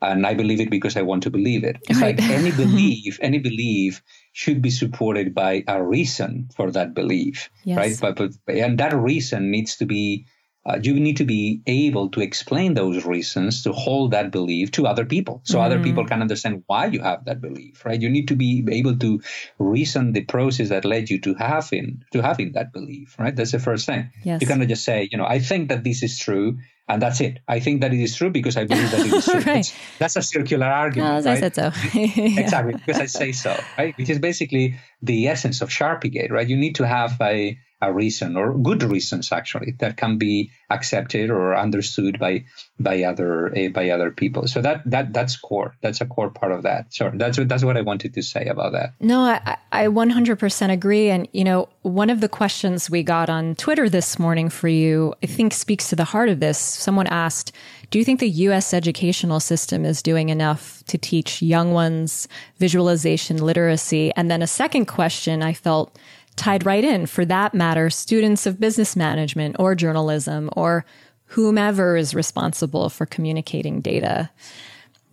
and I believe it because I want to believe it. Right. like any belief, any belief should be supported by a reason for that belief, yes. right? But, but and that reason needs to be uh, you need to be able to explain those reasons to hold that belief to other people so mm. other people can understand why you have that belief right you need to be able to reason the process that led you to having to having that belief right that's the first thing yes. you cannot just say you know i think that this is true and that's it. I think that it is true because I believe that it is true. right. That's a circular argument. Well, right? I said so. yeah. Exactly, because I say so, right? Which is basically the essence of Sharpiegate, right? You need to have a a reason or good reasons actually that can be accepted or understood by by other uh, by other people. So that that that's core. That's a core part of that. So that's what that's what i wanted to say about that. No i i 100% agree. And you know one of the questions we got on twitter this morning for you i think speaks to the heart of this. Someone asked do you think the US educational system is doing enough to teach young ones visualization literacy? And then a second question I felt tied right in, for that matter, students of business management or journalism or whomever is responsible for communicating data.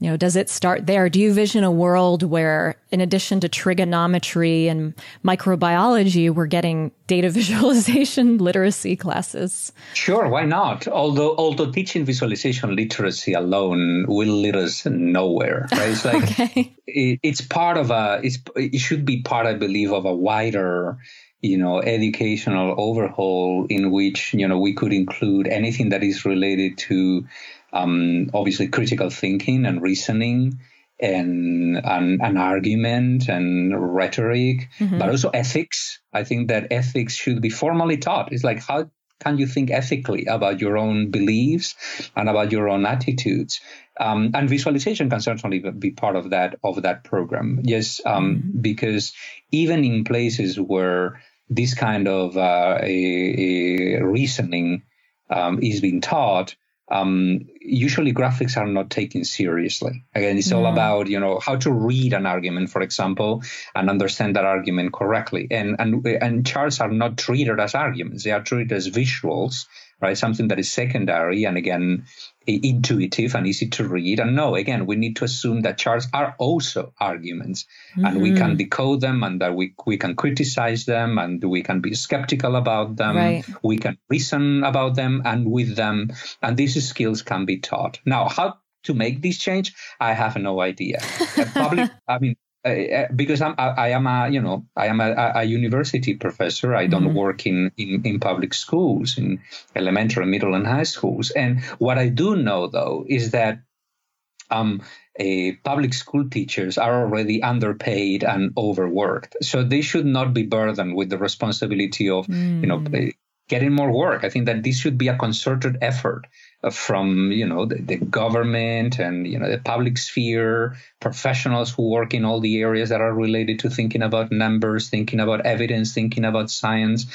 You know, does it start there? Do you vision a world where, in addition to trigonometry and microbiology, we're getting data visualization literacy classes? Sure, why not? Although, although teaching visualization literacy alone will lead us nowhere. Right? It's like okay. it, it's part of a. It should be part, I believe, of a wider you know educational overhaul in which you know we could include anything that is related to um, obviously critical thinking and reasoning and an, argument and rhetoric, mm-hmm. but also ethics. I think that ethics should be formally taught. It's like how can you think ethically about your own beliefs and about your own attitudes? Um, and visualization can certainly be part of that of that program. Yes, um, mm-hmm. because even in places where this kind of uh, a, a reasoning um, is being taught, um, usually graphics are not taken seriously. Again, it's all about you know how to read an argument, for example, and understand that argument correctly. And and and charts are not treated as arguments; they are treated as visuals, right? Something that is secondary, and again, intuitive and easy to read. And no, again, we need to assume that charts are also arguments mm-hmm. and we can mm-hmm. decode them and that we, we can criticize them and we can be skeptical about them. Right. We can reason about them and with them. And these skills can be taught. Now, how to make this change, I have no idea. Public, I mean, uh, uh, because I'm, I, I, am a, you know, I am a, a university professor. I don't mm-hmm. work in, in, in public schools, in elementary, middle, and high schools. And what I do know, though, is that um, public school teachers are already underpaid and overworked. So they should not be burdened with the responsibility of, mm. you know, mm. getting more work. I think that this should be a concerted effort from you know the, the, government and you know the public sphere professionals who work in all the areas that are related to thinking about numbers thinking about evidence thinking about science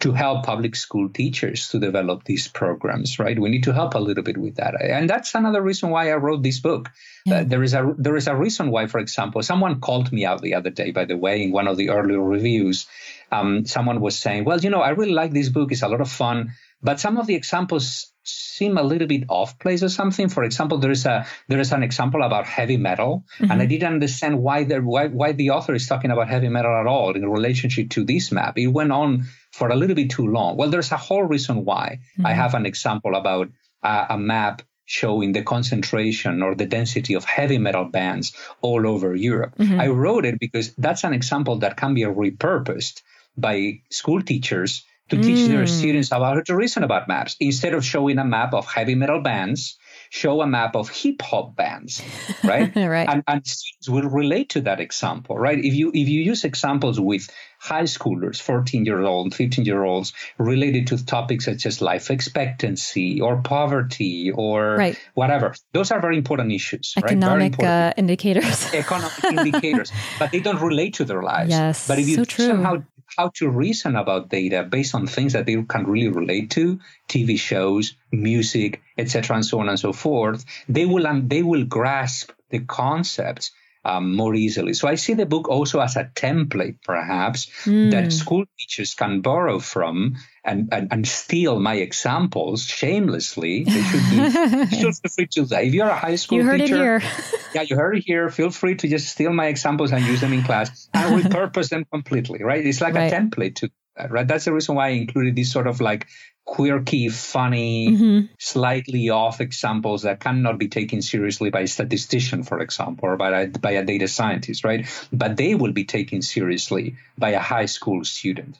to help public school teachers to develop these programs right? We need to help a little bit with that. And that's another reason why i wrote this book. Yeah. uh, there is a there is a reason why for example someone called me out the other day by the way in one of the earlier reviews. Um, someone was saying well you know i really like this book. It's a lot of fun but some of the examples seem a little bit off place or something. For example, there is a there is an example about heavy metal, mm-hmm. and I didn't understand why the why, why the author is talking about heavy metal at all in relationship to this map. It went on for a little bit too long. Well, there's a whole reason why. Mm-hmm. I have an example about uh, a map showing the concentration or the density of heavy metal bands all over Europe. Mm-hmm. I wrote it because that's an example that can be repurposed by school teachers to mm. teach their mm. students about how to reason about maps. Instead of showing a map of heavy metal bands, show a map of hip hop bands, right? right. And, and students will relate to that example, right? If you if you use examples with high schoolers, 14 year olds, 15 year olds, related to topics such as life expectancy or poverty or right. whatever, those are very important issues. Economic right? uh, indicators. Economic indicators, but they don't relate to their lives. Yes, but if you so somehow how to reason about data based on things that they can really relate to tv shows music etc and so on and so forth they will um, they will grasp the concepts um, more easily. So I see the book also as a template, perhaps, mm. that school teachers can borrow from and, and, and steal my examples shamelessly. They should be feel free to that. If you're a high school you heard teacher, it here. yeah, you heard it here. Feel free to just steal my examples and use them in class and repurpose them completely. Right? It's like right. a template to that. Right? That's the reason why I included these sort of like quirky, funny, mm-hmm. slightly off examples that cannot be taken seriously by a statistician, for example, or by a, by a data scientist, right? But they will be taken seriously by a high school student.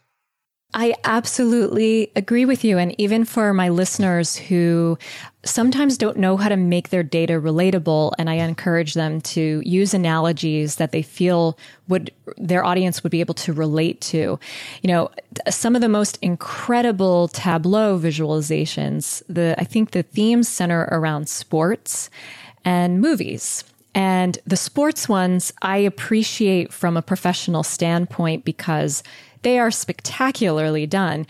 I absolutely agree with you. And even for my listeners who sometimes don't know how to make their data relatable, and I encourage them to use analogies that they feel would their audience would be able to relate to. You know, some of the most incredible Tableau visualizations, the I think the themes center around sports and movies. And the sports ones I appreciate from a professional standpoint because they are spectacularly done.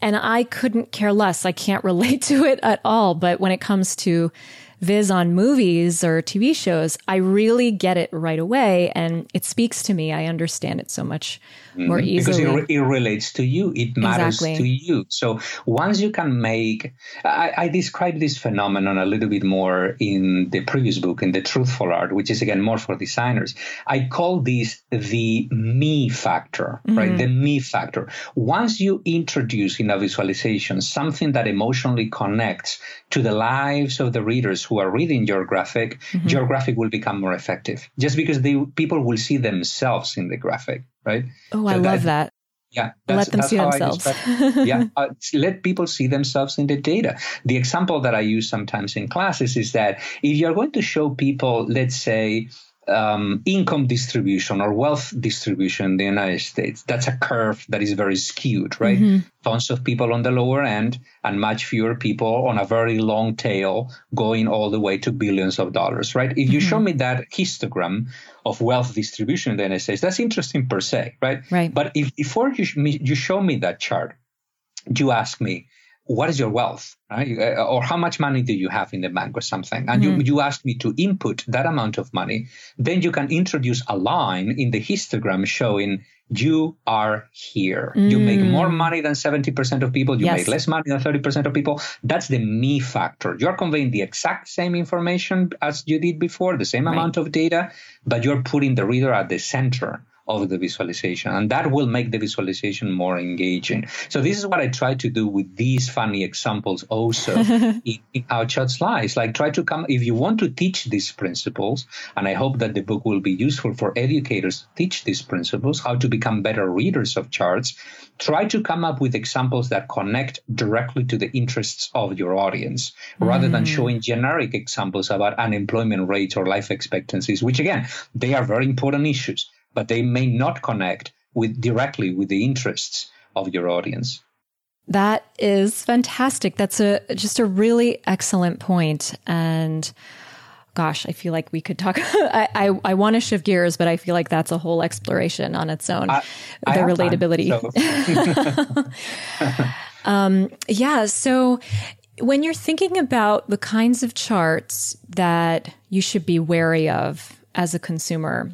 And I couldn't care less. I can't relate to it at all. But when it comes to viz on movies or TV shows, I really get it right away and it speaks to me. I understand it so much more mm-hmm. easily. Because it, it, relates to you, it matters exactly. to you. So once you can make, I, I described this phenomenon a little bit more in the previous book, in The Truthful Art, which is again more for designers. I call this the me factor, mm-hmm. right? The me factor. Once you introduce in a visualization something that emotionally connects to the lives of the readers who are reading your graphic, mm-hmm. your graphic will become more effective just because the people will see themselves in the graphic right? Oh, so I love that. Yeah, let them see themselves. yeah, uh, let people see themselves in the data. The example that I use sometimes in classes is that if you're going to show people, let's say, um, income distribution or wealth distribution in the United States. That's a curve that is very skewed, right? Mm-hmm. Tons of people on the lower end and much fewer people on a very long tail going all the way to billions of dollars, right? If you mm-hmm. show me that histogram of wealth distribution in the United States, that's interesting per se, right? Right. But if before you, you show me that chart, you ask me, what is your wealth, right? Uh, or how much money do you have in the bank or something? And mm-hmm. you, you ask me to input that amount of money. Then you can introduce a line in the histogram showing you are here. Mm. You make mm. more money than 70% of people. You yes. make less money than 30% of people. That's the me factor. You're conveying the exact same information as you did before, the same right. amount of data, but you're putting the reader at the center of the visualization and that will make the visualization more engaging. So this is what i try to do with these funny examples also in, in How Charts Lie like try to come if you want to teach these principles and i hope that the book will be useful for educators to teach these principles how to become better readers of charts try to come up with examples that connect directly to the interests of your audience rather mm. than showing generic examples about unemployment rates or life expectancies which again they are very important issues but they may not connect with directly with the interests of your audience. That is fantastic. That's a just a really excellent point. And gosh, I feel like we could talk. I, I, I want to shift gears, but I feel like that's a whole exploration on its own. I, the I relatability. Time, so. um, yeah. So when you're thinking about the kinds of charts that you should be wary of as a consumer,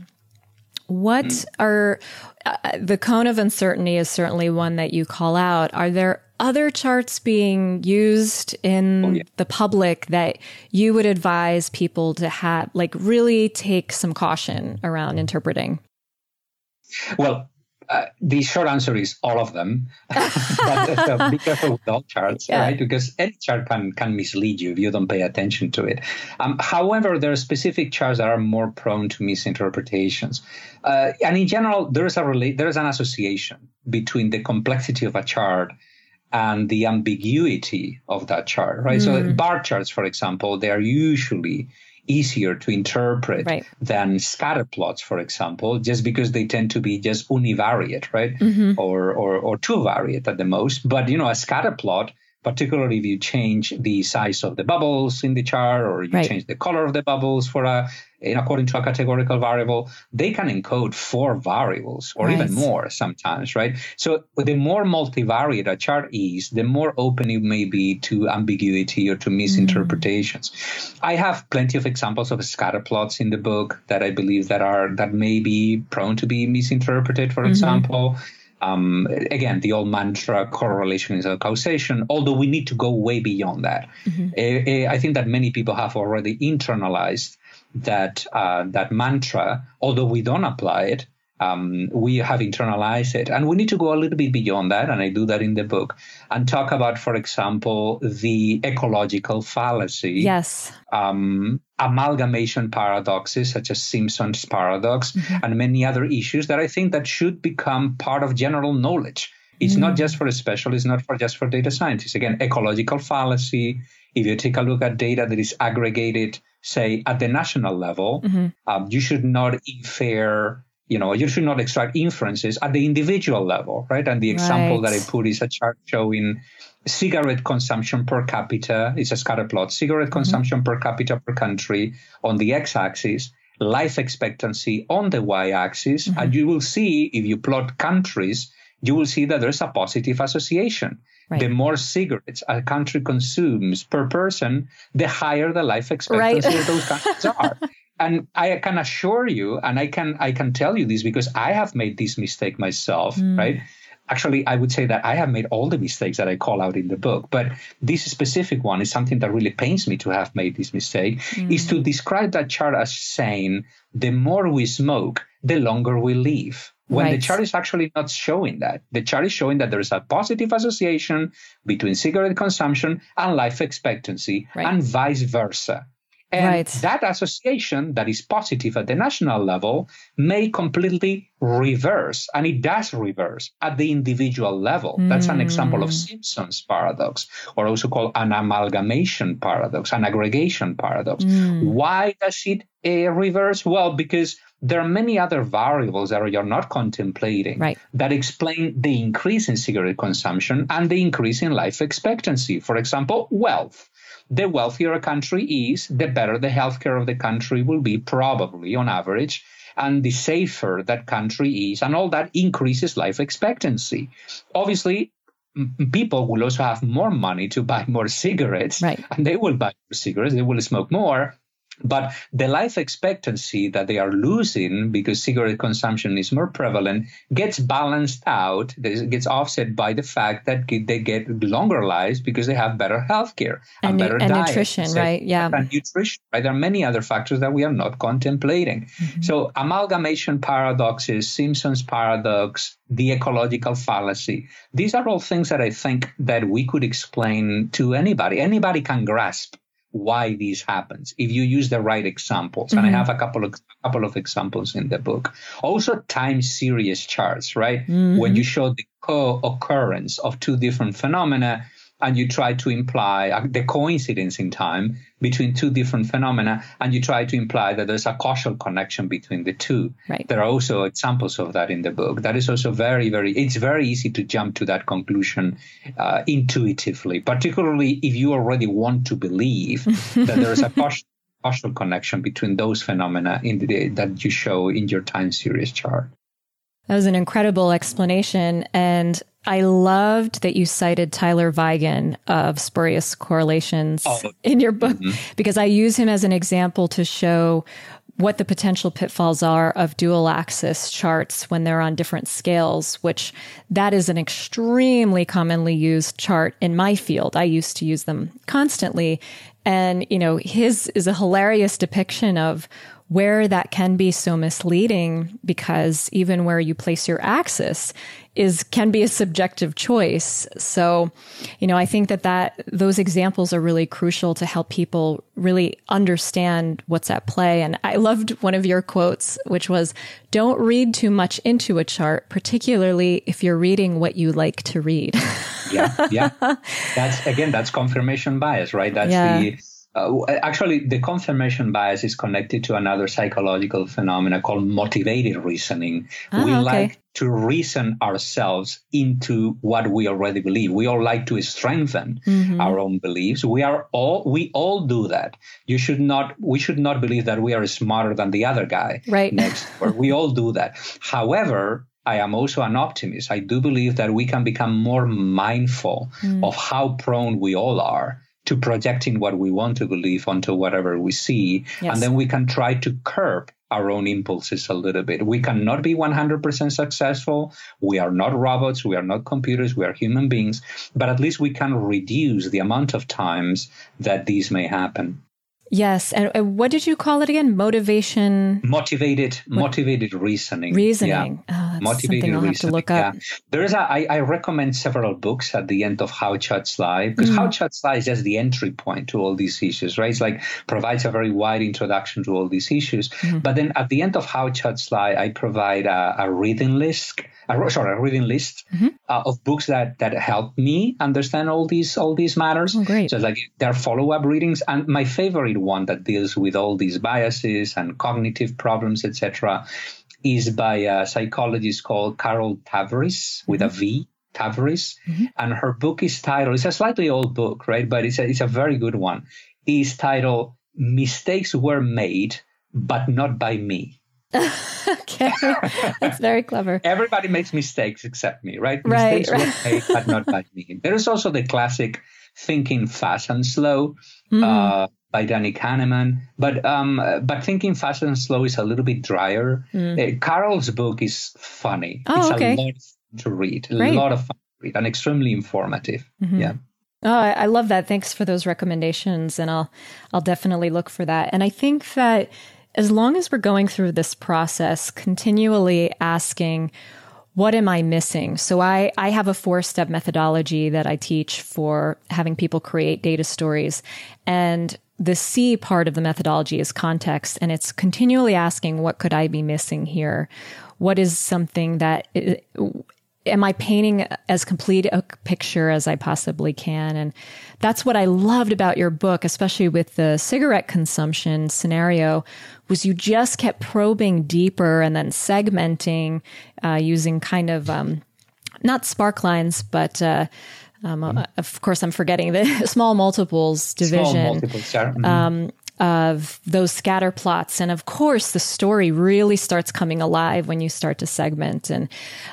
what mm. are uh, the cone of uncertainty is certainly one that you call out. Are there other charts being used in oh, yeah. the public that you would advise people to have, like, really take some caution around interpreting? Well, uh, the short answer is all of them. but uh, be careful with all charts, yeah. right? Because any chart can, can mislead you if you don't pay attention to it. Um, however, there are specific charts that are more prone to misinterpretations. Uh, and in general, there is a rela- there is an association between the complexity of a chart and the ambiguity of that chart, right? Mm. So bar charts, for example, they are usually easier to interpret right. than scatter plots, for example, just because they tend to be just univariate, right? Mm-hmm. Or, or, or two variate at the most. But, you know, a scatter plot, particularly if you change the size of the bubbles in the chart or you right. change the color of the bubbles for a in according to a categorical variable, they can encode four variables or even more sometimes, right? So the more multivariate a chart is, the more open it may be to ambiguity or to misinterpretations. Mm. I have plenty of examples of scatter plots in the book that I believe that are that may be prone to be misinterpreted, for mm-hmm. example. Um, again, the old mantra correlation is a causation, although we need to go way beyond that. Mm-hmm. Uh, I think that many people have already internalized that uh, that mantra, although we don't apply it, um, we have internalized it. And we need to go a little bit beyond that, and I do that in the book, and talk about, for example, the ecological fallacy. Yes. Um, amalgamation paradoxes such as Simpson's paradox mm-hmm. and many other issues that I think that should become part of general knowledge. It's mm-hmm. not just for specialists, it's not for just for data scientists. Again, ecological fallacy. If you take a look at data that is aggregated say at the national level, mm-hmm. um, you should not infer, you know, you should not extract inferences at the individual level, right? And the example right. that I put is a chart showing cigarette consumption per capita. It's a scatter plot. Cigarette mm-hmm. consumption per capita per country on the x-axis, life expectancy on the y-axis, mm-hmm. and you will see if you plot countries, you will see that there's a positive association. Right. The more cigarettes a country consumes per person, the higher the life expectancy right. of those countries are. And I can assure you, and I can I can tell you this because I have made this mistake myself, mm. right? Actually, I would say that I have made all the mistakes that I call out in the book, but this specific one is something that really pains me to have made this mistake. Mm. Is to describe that chart as saying the more we smoke, the longer we live when right. the chart is actually not showing that. The chart is showing that there is a positive association between cigarette consumption and life expectancy right. and vice versa. And right. that association that is positive at the national level may completely reverse, and it does reverse at the individual level. Mm. That's an example of hmm. Simpson's paradox, or also called an amalgamation paradox, an aggregation paradox. Mm. Why does it uh, reverse? Well, because there are many other variables that you're not contemplating right. that explain the increase in cigarette consumption and the increase in life expectancy. For example, wealth. The wealthier a country is, the better the healthcare of the country will be, probably on average, and the safer that country is, and all that increases life expectancy. Obviously, people will also have more money to buy more cigarettes, right. and they will buy more cigarettes. They will smoke more, but the life expectancy that they are losing because cigarette consumption is more prevalent gets balanced out, gets offset by the fact that they get longer lives because they have better health care and, and, better and diet, nutrition, right? Yeah. And nutrition, right? There are many other factors that we are not contemplating. Mm-hmm. So amalgamation paradoxes, Simpson's paradox, the ecological fallacy. These are all things that I think that we could explain to anybody. Anybody can grasp why this happens if you use the right examples. Mm-hmm. And I mm-hmm. have a couple of a couple of examples in the book. Also time series charts, right? Mm-hmm. When you show the co-occurrence of two different phenomena, and you try to imply uh, the coincidence in time between two different phenomena and you try to imply that there's a causal connection between the two. Right. there are also examples of that in the book. That is also very very it's very easy to jump to that conclusion uh, intuitively particularly if you already want to believe that there is a causal, causal connection between those phenomena in the, that you show in your time series chart that was an incredible explanation. And I loved that you cited Tyler Vigen of spurious correlations oh. in your book mm-hmm. because I use him as an example to show what the potential pitfalls are of dual axis charts when they're on different scales, which that is an extremely commonly used chart in my field. I used to use them constantly. And, you know, his is a hilarious depiction of where that can be so misleading because even where you place your axis is can be a subjective choice. So, you know, I think that that those examples are really crucial to help people really understand what's at play. And I loved one of your quotes, which was, "Don't read too much into a chart, particularly if you're reading what you like to read." yeah, yeah. That's again, that's confirmation bias, right? That's yeah. the uh, actually, the confirmation bias is connected to another psychological phenomena called motivated reasoning. Ah, we okay. like to reason ourselves into what we already believe. We all like to strengthen mm-hmm. our own beliefs. We are all we all do that. You should not we should not believe that we are smarter than the other guy right. next door. we all do that. However, I am also an optimist. I do believe that we can become more mindful mm. of how prone we all are to projecting what we want to believe onto whatever we see. Yes. And then we can try to curb our own impulses a little bit. We cannot be 100% successful. We are not robots. We are not computers. We are human beings. But at least we can reduce the amount of times that these may happen. Yes, and uh, what did you call it again? Motivation. Motivated, what? motivated reasoning. Reasoning. Yeah. Oh, motivated reasoning. have to look up. Yeah. There is a. I, I recommend several books at the end of How Charts Lie because mm. How Charts Lie is just the entry point to all these issues, right? It's like provides a very wide introduction to all these issues. Mm. But then at the end of How Charts Lie, I provide a, a reading list a, sorry, a reading list mm-hmm. uh, of books that that help me understand all these all these matters. Oh, great! So like there are follow up readings, and my favorite one that deals with all these biases and cognitive problems, etc., is by a psychologist called Carol Tavris with mm-hmm. a V. Tavris, mm-hmm. and her book is titled. It's a slightly old book, right? But it's a, it's a very good one. Is titled "Mistakes Were Made, but Not by Me." okay, that's very clever. Everybody makes mistakes except me, right? Right, mistakes right. Made, but not by me. There is also the classic "Thinking Fast and Slow" mm. uh, by Danny Kahneman, but um, but "Thinking Fast and Slow" is a little bit drier. Mm. Uh, Carol's book is funny. Oh, it's okay. a lot to read, a lot of fun to read, and extremely informative. Mm-hmm. Yeah. Oh, I, I love that. Thanks for those recommendations, and I'll I'll definitely look for that. And I think that as long as we're going through this process, continually asking, what am I missing? So I, I have a four step methodology that I teach for having people create data stories. And the C part of the methodology is context. And it's continually asking, what could I be missing here? What is something that am I painting as complete a picture as I possibly can? And that's what I loved about your book, especially with the cigarette consumption scenario, was you just kept probing deeper and then segmenting uh, using kind of um, not spark lines, but uh, um, mm-hmm. of course I'm forgetting the small multiples division. Small multiples, yeah. Mm-hmm. Um, of those scatter plots. And of course, the story really starts coming alive when you start to segment. And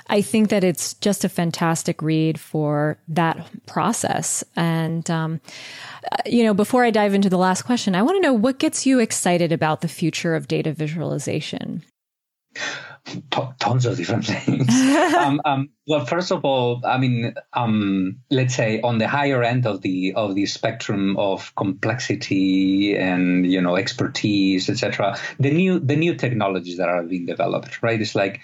I think that it's just a fantastic read for that process. And, um, uh, you know, before I dive into the last question, I want to know what gets you excited about the future of data visualization? Tons of different things. um, um, well, first of all, I mean, um, let's say on the higher end of the of the spectrum of complexity and you know expertise, etc. The new the new technologies that are being developed, right? It's like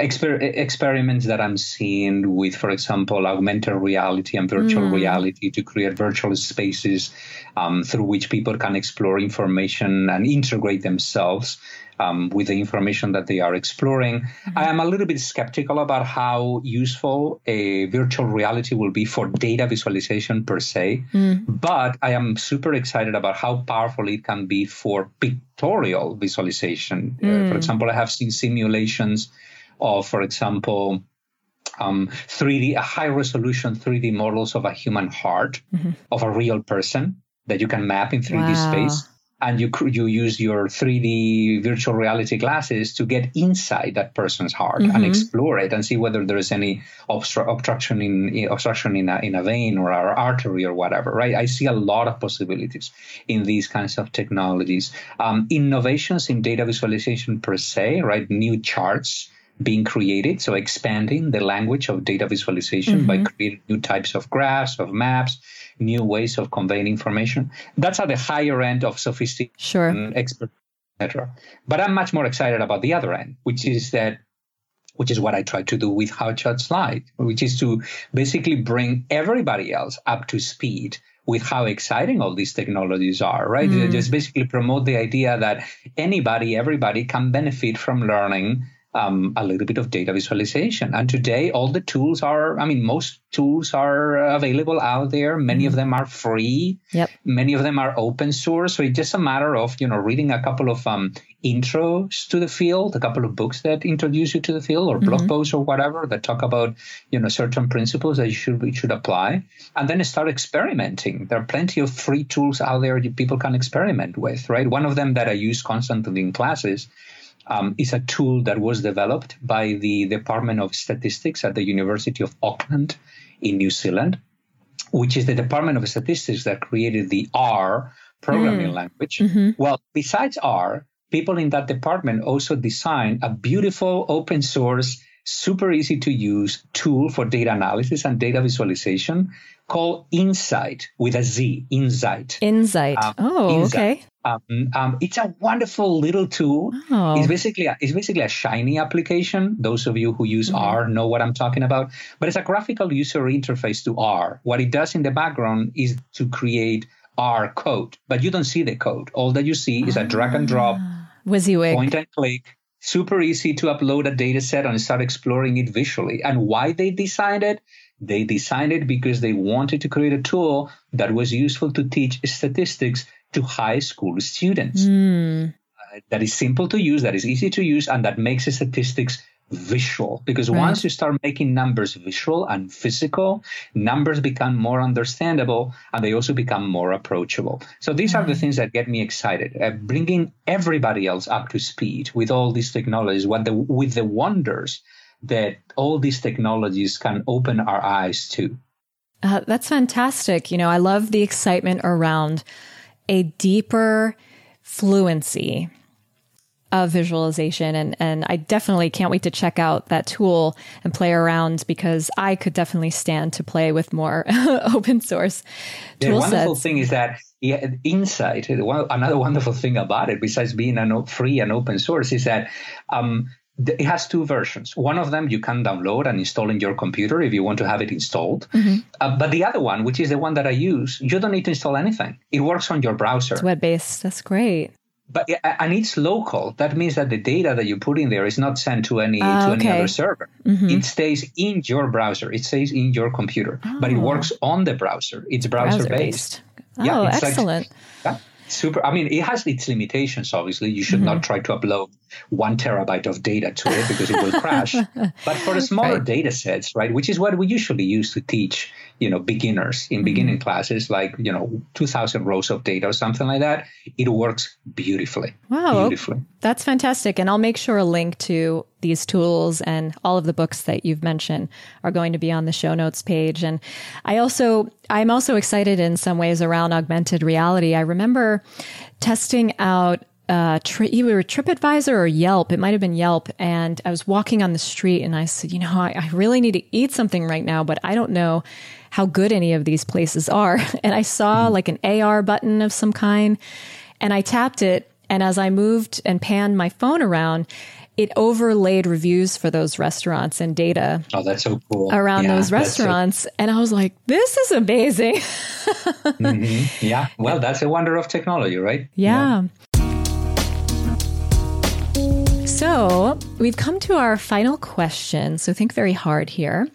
Exper- experiments that I'm seeing with, for example, augmented reality and virtual mm. reality to create virtual spaces um, through which people can explore information and integrate themselves um, with the information that they are exploring. Mm-hmm. I am a little bit skeptical about how useful a virtual reality will be for data visualization per se, mm. but I am super excited about how powerful it can be for pictorial visualization. Mm. Uh, for example, I have seen simulations of, for example, um, 3D, a high resolution 3D models of a human heart, mm-hmm. of a real person that you can map in 3D wow. space and you you use your 3D virtual reality glasses to get inside that person's heart mm-hmm. and explore it and see whether there is any obstru- obstruction in obstruction in a, in a vein or an artery or whatever. Right? I see a lot of possibilities in these kinds of technologies. Um, innovations in data visualization per se, right? New charts being created. So expanding the language of data visualization mm-hmm. by creating new types of graphs, of maps, new ways of conveying information. That's at the higher end of sophisticated sure. expert, etc. But I'm much more excited about the other end, which is that which is what I try to do with How Charts Lie, which is to basically bring everybody else up to speed with how exciting all these technologies are, right? Mm. Just basically promote the idea that anybody, everybody can benefit from learning um, a little bit of data visualization. And today, all the tools are, I mean, most tools are available out there. Many mm-hmm. of them are free. Yep. Many of them are open source. So it's just a matter of, you know, reading a couple of um, intros to the field, a couple of books that introduce you to the field or blog mm-hmm. posts or whatever that talk about, you know, certain principles that you should, you should apply. And then start experimenting. There are plenty of free tools out there that people can experiment with, right? One of them that I use constantly in classes um, is a tool that was developed by the Department of Statistics at the University of Auckland in New Zealand, which is the Department of Statistics that created the R programming mm. language. Mm-hmm. Well, besides R, people in that department also designed a beautiful open source, super easy to use tool for data analysis and data visualization called iNZight with a Z, iNZight. iNZight. Um, oh, iNZight. okay. Um, um, it's a wonderful little tool. Oh. It's basically a, it's basically a shiny application. Those of you who use mm-hmm. R know what I'm talking about. But it's a graphical user interface to R. What it does in the background is to create R code, but you don't see the code. All that you see is a drag and drop, ah. WYSIWYG. point and click. Super easy to upload a data set and start exploring it visually. And why they designed it? They designed it because they wanted to create a tool that was useful to teach statistics to high school students. Mm. Uh, that is simple to use, that is easy to use, and that makes statistics visual. Because right. once you start making numbers visual and physical, numbers become more understandable and they also become more approachable. So these are the things that get me excited. Uh, bringing everybody else up to speed with all these technologies, what the, with the wonders that all these technologies can open our eyes to. Uh, that's fantastic. You know, I love the excitement around a deeper fluency of visualization and and I definitely can't wait to check out that tool and play around because I could definitely stand to play with more open source the wonderful sets. thing is that yeah, iNZight, another wonderful thing about it, besides being an free and open source, is that um, it has two versions. One of them you can download and install in your computer if you want to have it installed. Mm-hmm. Uh, but the other one, which is the one that I use, you don't need to install anything. It works on your browser. It's web based. That's great. But and it's local. That means that the data that you put in there is not sent to any uh, to okay. any other server. Mm-hmm. It stays in your browser. It stays in your computer. Oh. But it oh. works on the browser. It's browser, based. Oh, yeah, excellent. Like, yeah super. I mean, it has its limitations. Obviously, you should mm-hmm. not try to upload one terabyte of data to it because it will crash. but for the smaller right. data sets, right, which is what we usually use to teach, you know beginners in beginning mm-hmm. classes like you know 2000 rows of data or something like that it works beautifully. Wow beautifully. That's fantastic. And i'll make sure a link to these tools and all of the books that you've mentioned are going to be on the show notes page. And i also i'm also excited in some ways around augmented reality. I remember testing out uh, tri- either TripAdvisor or Yelp. It might have been Yelp. And I was walking on the street and I said, you know, I, I really need to eat something right now, but I don't know how good any of these places are. And I saw like an AR button of some kind and I tapped it. And as I moved and panned my phone around, it overlaid reviews for those restaurants and data. Oh, that's so cool. Around yeah, those restaurants. So... And I was like, this is amazing. mm-hmm. Yeah. Well, that's a wonder of technology, right? Yeah. yeah. So we've come to our final question. So think very hard here.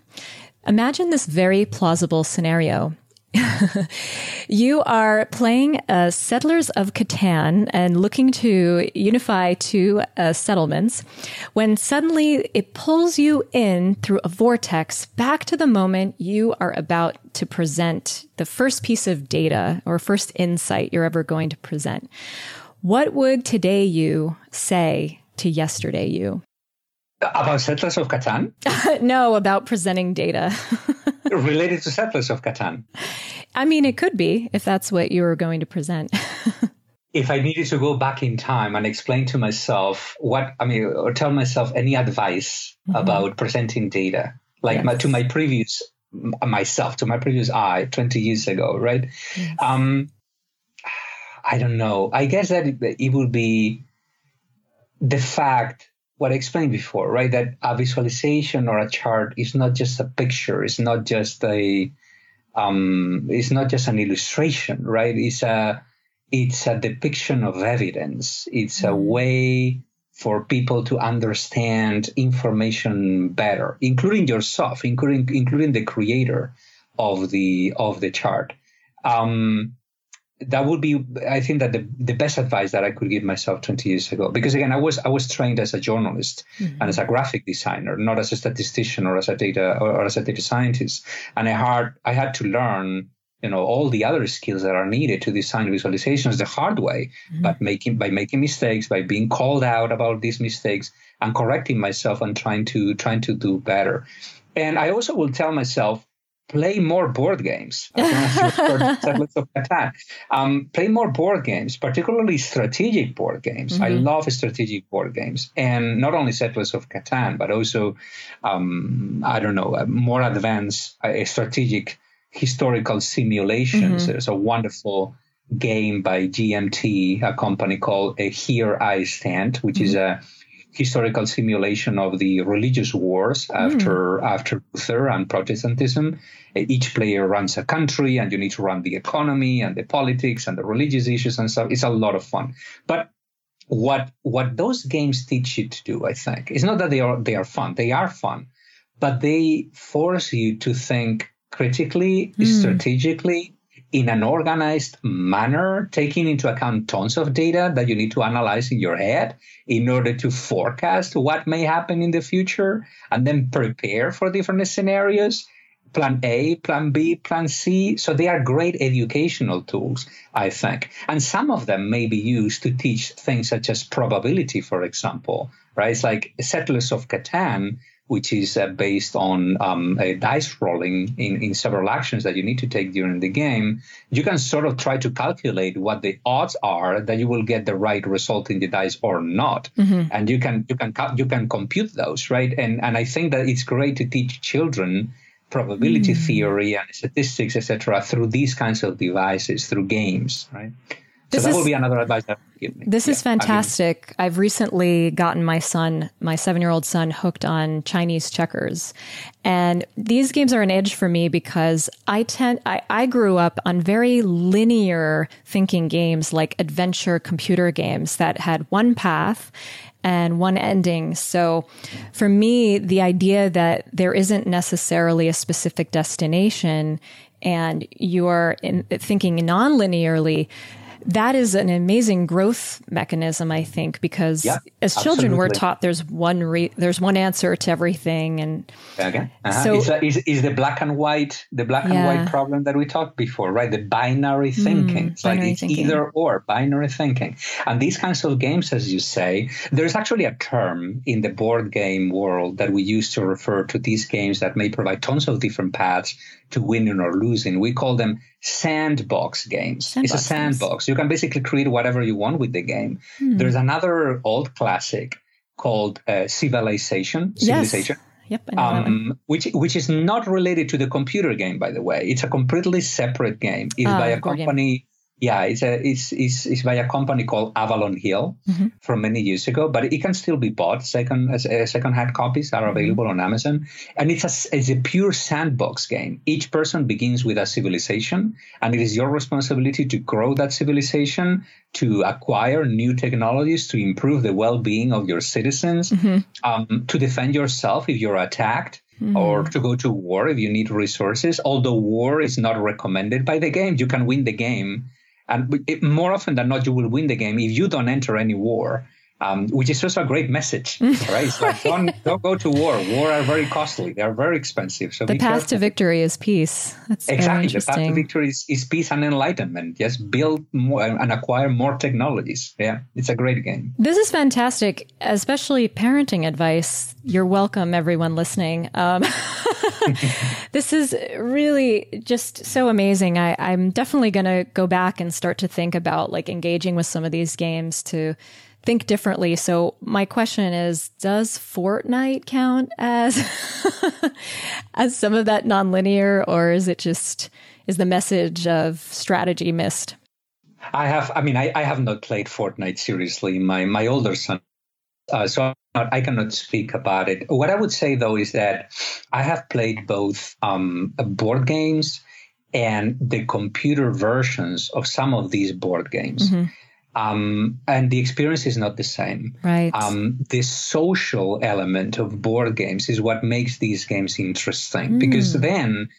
Imagine this very plausible scenario. you are playing uh, Settlers of Catan and looking to unify two uh, settlements when suddenly it pulls you in through a vortex back to the moment you are about to present the first piece of data or first insight you're ever going to present. What would today you say to yesterday you? About Settlers of Catan? no, about presenting data. Related to Settlers of Catan? I mean, it could be if that's what you were going to present. if I needed to go back in time and explain to myself what, I mean, or tell myself any advice mm-hmm. about presenting data, like yes. my, to my previous myself, to my previous I 20 years ago, right? Yes. Um, I don't know. I guess that it, it would be the fact what I explained before, right? That a visualization or a chart is not just a picture. It's not just a, um, it's not just an illustration, right? It's a, it's a depiction of evidence. It's a mm-hmm. way for people to understand information better, including yourself, including including the creator of the of the chart. Um, that would be i think that the, the best advice that i could give myself 20 years ago because again i was i was trained as a journalist mm-hmm. and as a graphic designer not as a statistician or as a data or, or, as a data scientist and i had i had to learn you know all the other skills that are needed to design visualizations the hard way mm-hmm. but making by making mistakes by being called out about these mistakes and correcting myself and trying to trying to do better and i also will tell myself play more board games. um, play more board games, particularly strategic board games. Mm-hmm. I love strategic board games, and not only Settlers of Catan, but also, um, I don't know, more advanced uh, strategic historical simulations. Mm-hmm. There's a wonderful game by GMT, a company called a Here I Stand, which mm-hmm. is a historical simulation of the religious wars mm. after after Luther and Protestantism. Each player runs a country, and you need to run the economy and the politics and the religious issues and stuff. It's a lot of fun. But what what those games teach you to do, I think, is not that they are they are fun. They are fun, but they force you to think critically, mm. strategically, in an organized manner, taking into account tons of data that you need to analyze in your head in order to forecast what may happen in the future and then prepare for different scenarios. Plan A, Plan B, Plan C. So they are great educational tools, I think. And some of them may be used to teach things such as probability, for example, right? It's like Settlers of Catan which is uh, based on um, a dice rolling in, in several actions that you need to take during the game, you can sort of try to calculate what the odds are that you will get the right result in the dice or not, mm-hmm. and you can you can you can compute those, right? And and I think that it's great to teach children probability mm-hmm. theory and statistics, etc., through these kinds of devices, through games, right? This so that is, will be another advice give me. This yeah, is fantastic. I have recently gotten my son, my seven year old son, hooked on Chinese checkers. And these games are an edge for me because I tend, I, I grew up on very linear thinking games like adventure computer games that had one path and one ending. So for me, the idea that there isn't necessarily a specific destination and you're in, thinking non-linearly that is an amazing growth mechanism, I think, because Yeah, as children we're taught there's one re- there's one answer to everything, and Okay. Uh-huh. So- it's, a, is, is the black and white the black and white problem that we talked before, right? The binary thinking. it's like binary it's thinking. either or binary thinking. And these kinds of games, as you say, there's actually a term in the board game world that we use to refer to these games that may provide tons of different paths to winning or losing. We call them sandbox games. Sandbox it's a games. sandbox. You can basically create whatever you want with the game. Hmm. There's another old classic called uh, Civilization. Civilization yes, yep, I know that one. um, which which is not related to the computer game, by the way. It's a completely separate game. It's Ah, by a company. Yeah, it's a it's, it's it's by a company called Avalon Hill Mm-hmm. from many years ago, but it can still be bought. Second uh, second-hand copies Mm-hmm. are available on Amazon, and it's a it's a pure sandbox game. Each person begins with a civilization, and it is your responsibility to grow that civilization, to acquire new technologies, to improve the well being of your citizens, um, to defend yourself if you're attacked. Or to go to war if you need resources. Although war is not recommended by the game, you can win the game and it, more often than not, you will win the game if you don't enter any war, um, which is also a great message, right? It's like don't, don't go to war. War are very costly. They are very expensive. So The path to victory is peace. That's Exactly. The path to victory is, is peace and enlightenment. Just build more and acquire more technologies. Yeah, it's a great game. This is fantastic, especially parenting advice. You're welcome, everyone listening. Um, this is really just so amazing. I, I'm definitely going to go back and start to think about like engaging with some of these games to think differently. So my question is, does Fortnite count as as some of that nonlinear, or is it just is the message of strategy missed? I have, I mean, I, I have not played Fortnite seriously. My my older son, uh, so not, I cannot speak about it. What I would say though is that I have played both um, board games and the computer versions of some of these board games. Um, and the experience is not the same. Right. Um, the social element of board games is what makes these games interesting because then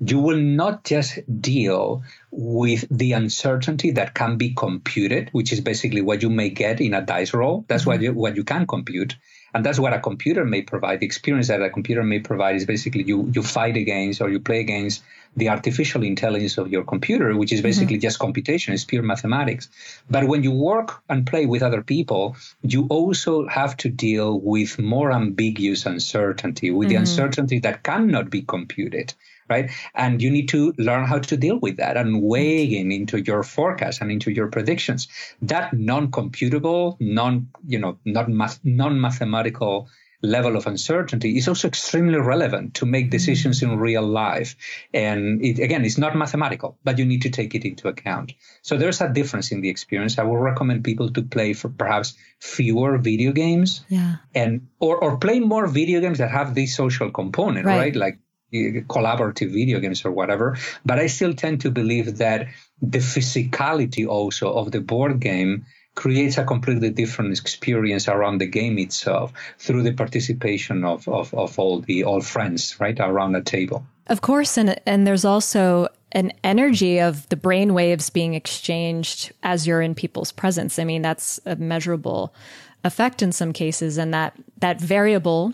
you will not just deal with the uncertainty that can be computed, which is basically what you may get in a dice roll. That's what you, what you can compute. And that's what a computer may provide. The experience that a computer may provide is basically you, you fight against or you play against the artificial intelligence of your computer, which is mm-hmm. basically just computation, it's pure mathematics. But when you work and play with other people, you also have to deal with more ambiguous uncertainty, with the mm-hmm. uncertainty that cannot be computed right? And you need to learn how to deal with that and weigh in into your forecast and into your predictions. That non-computable, non, you know, not math, non-mathematical level of uncertainty is also extremely relevant to make mm-hmm. decisions in real life. And it, again, it's not mathematical, but you need to take it into account. So there's a difference in the experience. I would recommend people to play for perhaps fewer video games yeah. and or, or play more video games that have this social component, Right. right? Like collaborative video games or whatever. But I still tend to believe that the physicality also of the board game creates a completely different experience around the game itself through the participation of, of, of all the all friends, right, around a table. Of course, and and there's also an energy of the brain waves being exchanged as you're in people's presence. I mean, that's a measurable effect in some cases, and that that variable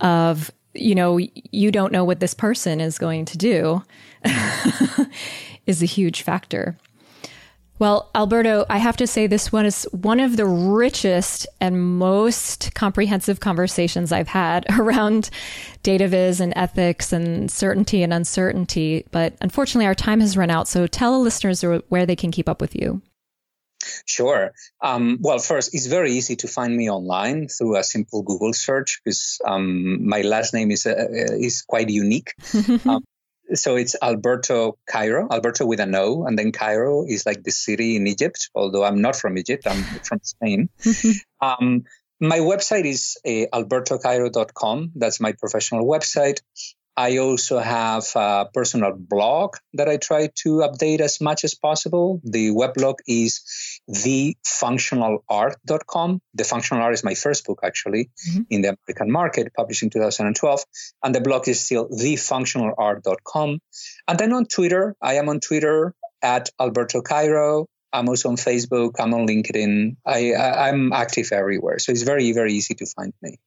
of you know you don't know what this person is going to do is a huge factor. Well, Alberto, I have to say this one is one of the richest and most comprehensive conversations I've had around data viz and ethics and certainty and uncertainty. But unfortunately, our time has run out. So tell listeners where they can keep up with you. Sure. Um, well, first, it's very easy to find me online through a simple Google search because um, my last name is uh, is quite unique. um, so it's Alberto Cairo, Alberto with an O, and then Cairo is like the city in Egypt. Although I'm not from Egypt, I'm from Spain. um, my website is uh, albertocairo.com. That's my professional website. I also have a personal blog that I try to update as much as possible. The weblog is thefunctionalart.com. The Functional Art is my first book, actually, mm-hmm. in the American market, published in 2012. And the blog is still thefunctionalart.com. And then on Twitter, I am on Twitter at Alberto Cairo. I'm also on Facebook. I'm on LinkedIn. I, I I'm active everywhere, so it's very very easy to find me.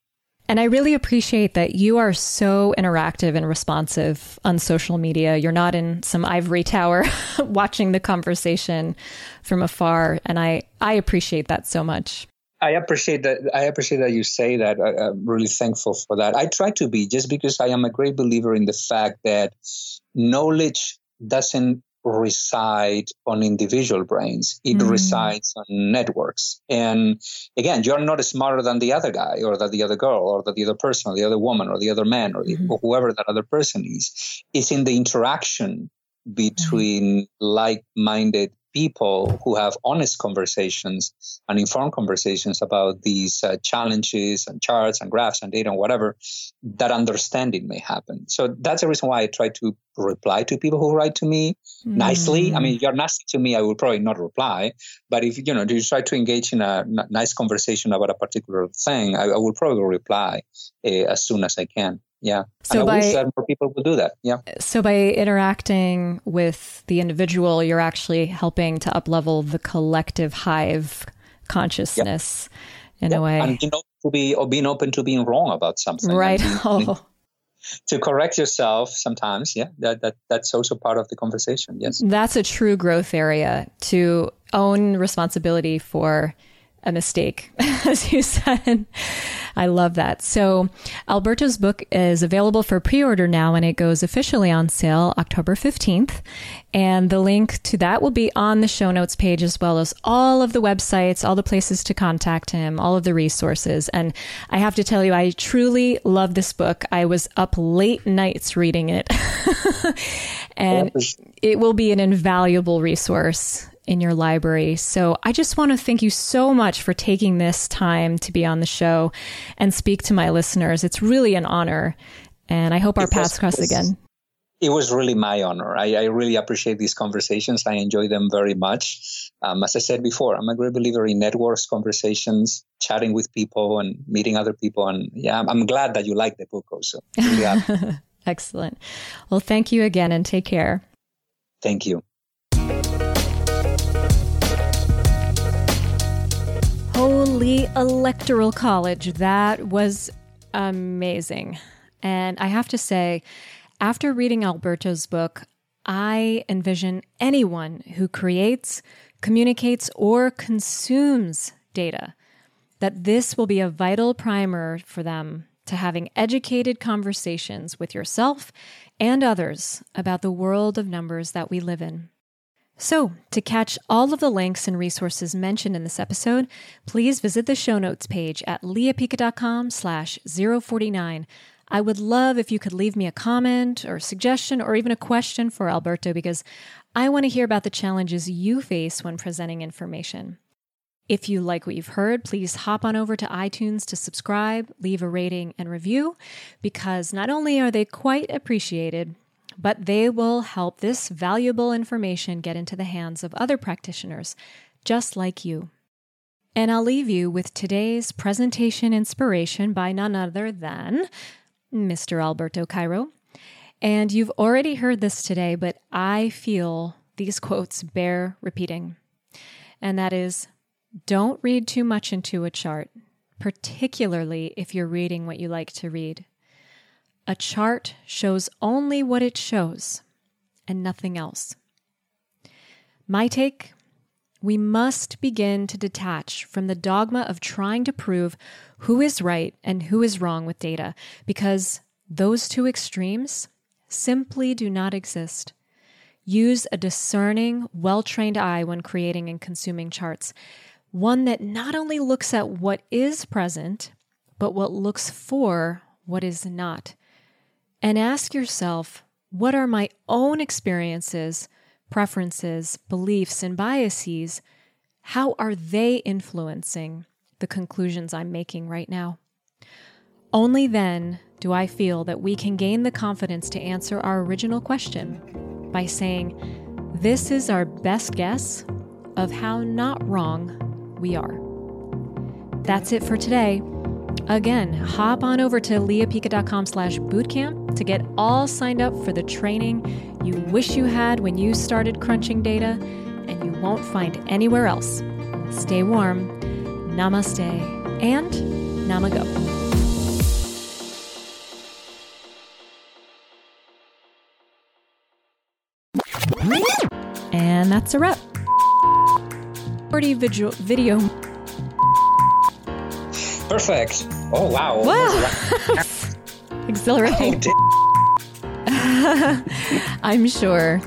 And I really appreciate that you are so interactive and responsive on social media. You're not in some ivory tower watching the conversation from afar. And I, I appreciate that so much. I appreciate that. I appreciate that you say that. I, am really thankful for that. I try to be just because I am a great believer in the fact that knowledge doesn't reside on individual brains. It mm. resides on networks. And again, you're not smarter than the other guy or that the other girl or that the other person or the other woman or the other man or, the, mm-hmm. or whoever that other person is. It's in the interaction between mm. like-minded people who have honest conversations and informed conversations about these uh, challenges and charts and graphs and data and whatever, that understanding may happen. So that's the reason why I try to reply to people who write to me mm. nicely. I mean, you're nasty to me, I will probably not reply. But if you know, you try to engage in a n- nice conversation about a particular thing, I, I will probably reply uh, as soon as I can yeah. So and I by, wish that more people would do that. Yeah. So by interacting with the individual, you're actually helping to uplevel the collective hive consciousness in a way. And you know, to be or being open to being wrong about something. Right. oh. To correct yourself sometimes, yeah, that, that that's also part of the conversation. Yes, that's a true growth area to own responsibility for a mistake, as you said. I love that. So, Alberto's book is available for pre order now and it goes officially on sale October 15th. And the link to that will be on the show notes page as well as all of the websites, all the places to contact him, all of the resources. And I have to tell you, I truly love this book. I was up late nights reading it. and it will be an invaluable resource in your library. So I just want to thank you so much for taking this time to be on the show and speak to my listeners. It's really an honor. And I hope our paths cross again. It was really my honor. I, I, really appreciate these conversations. I enjoy them very much. Um, as I said before, I'm a great believer in networks, conversations, chatting with people, and meeting other people. And yeah, I'm, I'm glad that you like the book also. Really Excellent. Well, thank you again and take care. Thank you. Holy Electoral College. That was amazing. And I have to say, after reading Alberto's book, I envision anyone who creates, communicates, or consumes data that this will be a vital primer for them to having educated conversations with yourself and others about the world of numbers that we live in. So, to catch all of the links and resources mentioned in this episode, please visit the show notes page at leapica.com slash 049. I would love if you could leave me a comment or suggestion or even a question for Alberto because I want to hear about the challenges you face when presenting information. If you like what you've heard, please hop on over to iTunes to subscribe, leave a rating and review because not only are they quite appreciated, but they will help this valuable information get into the hands of other practitioners just like you. And I'll leave you with today's presentation inspiration by none other than Mr. Alberto Cairo. And you've already heard this today, but I feel these quotes bear repeating. And that is don't read too much into a chart, particularly if you're reading what you like to read. A chart shows only what it shows and nothing else. My take we must begin to detach from the dogma of trying to prove who is right and who is wrong with data because those two extremes simply do not exist. Use a discerning, well trained eye when creating and consuming charts, one that not only looks at what is present, but what looks for what is not and ask yourself what are my own experiences, preferences, beliefs, and biases? How are they influencing the conclusions I'm making right now? Only then do I feel that we can gain the confidence to answer our original question by saying, This is our best guess of how not wrong we are. That's it for today. Again, hop on over to leapica.com slash bootcamp to get all signed up for the training you wish you had when you started crunching data and you won't find anywhere else. Stay warm, namaste, and namago. And that's a wrap. 40 video, video. Perfect. Oh, wow. Wow. Exhilarating. Oh, I'm sure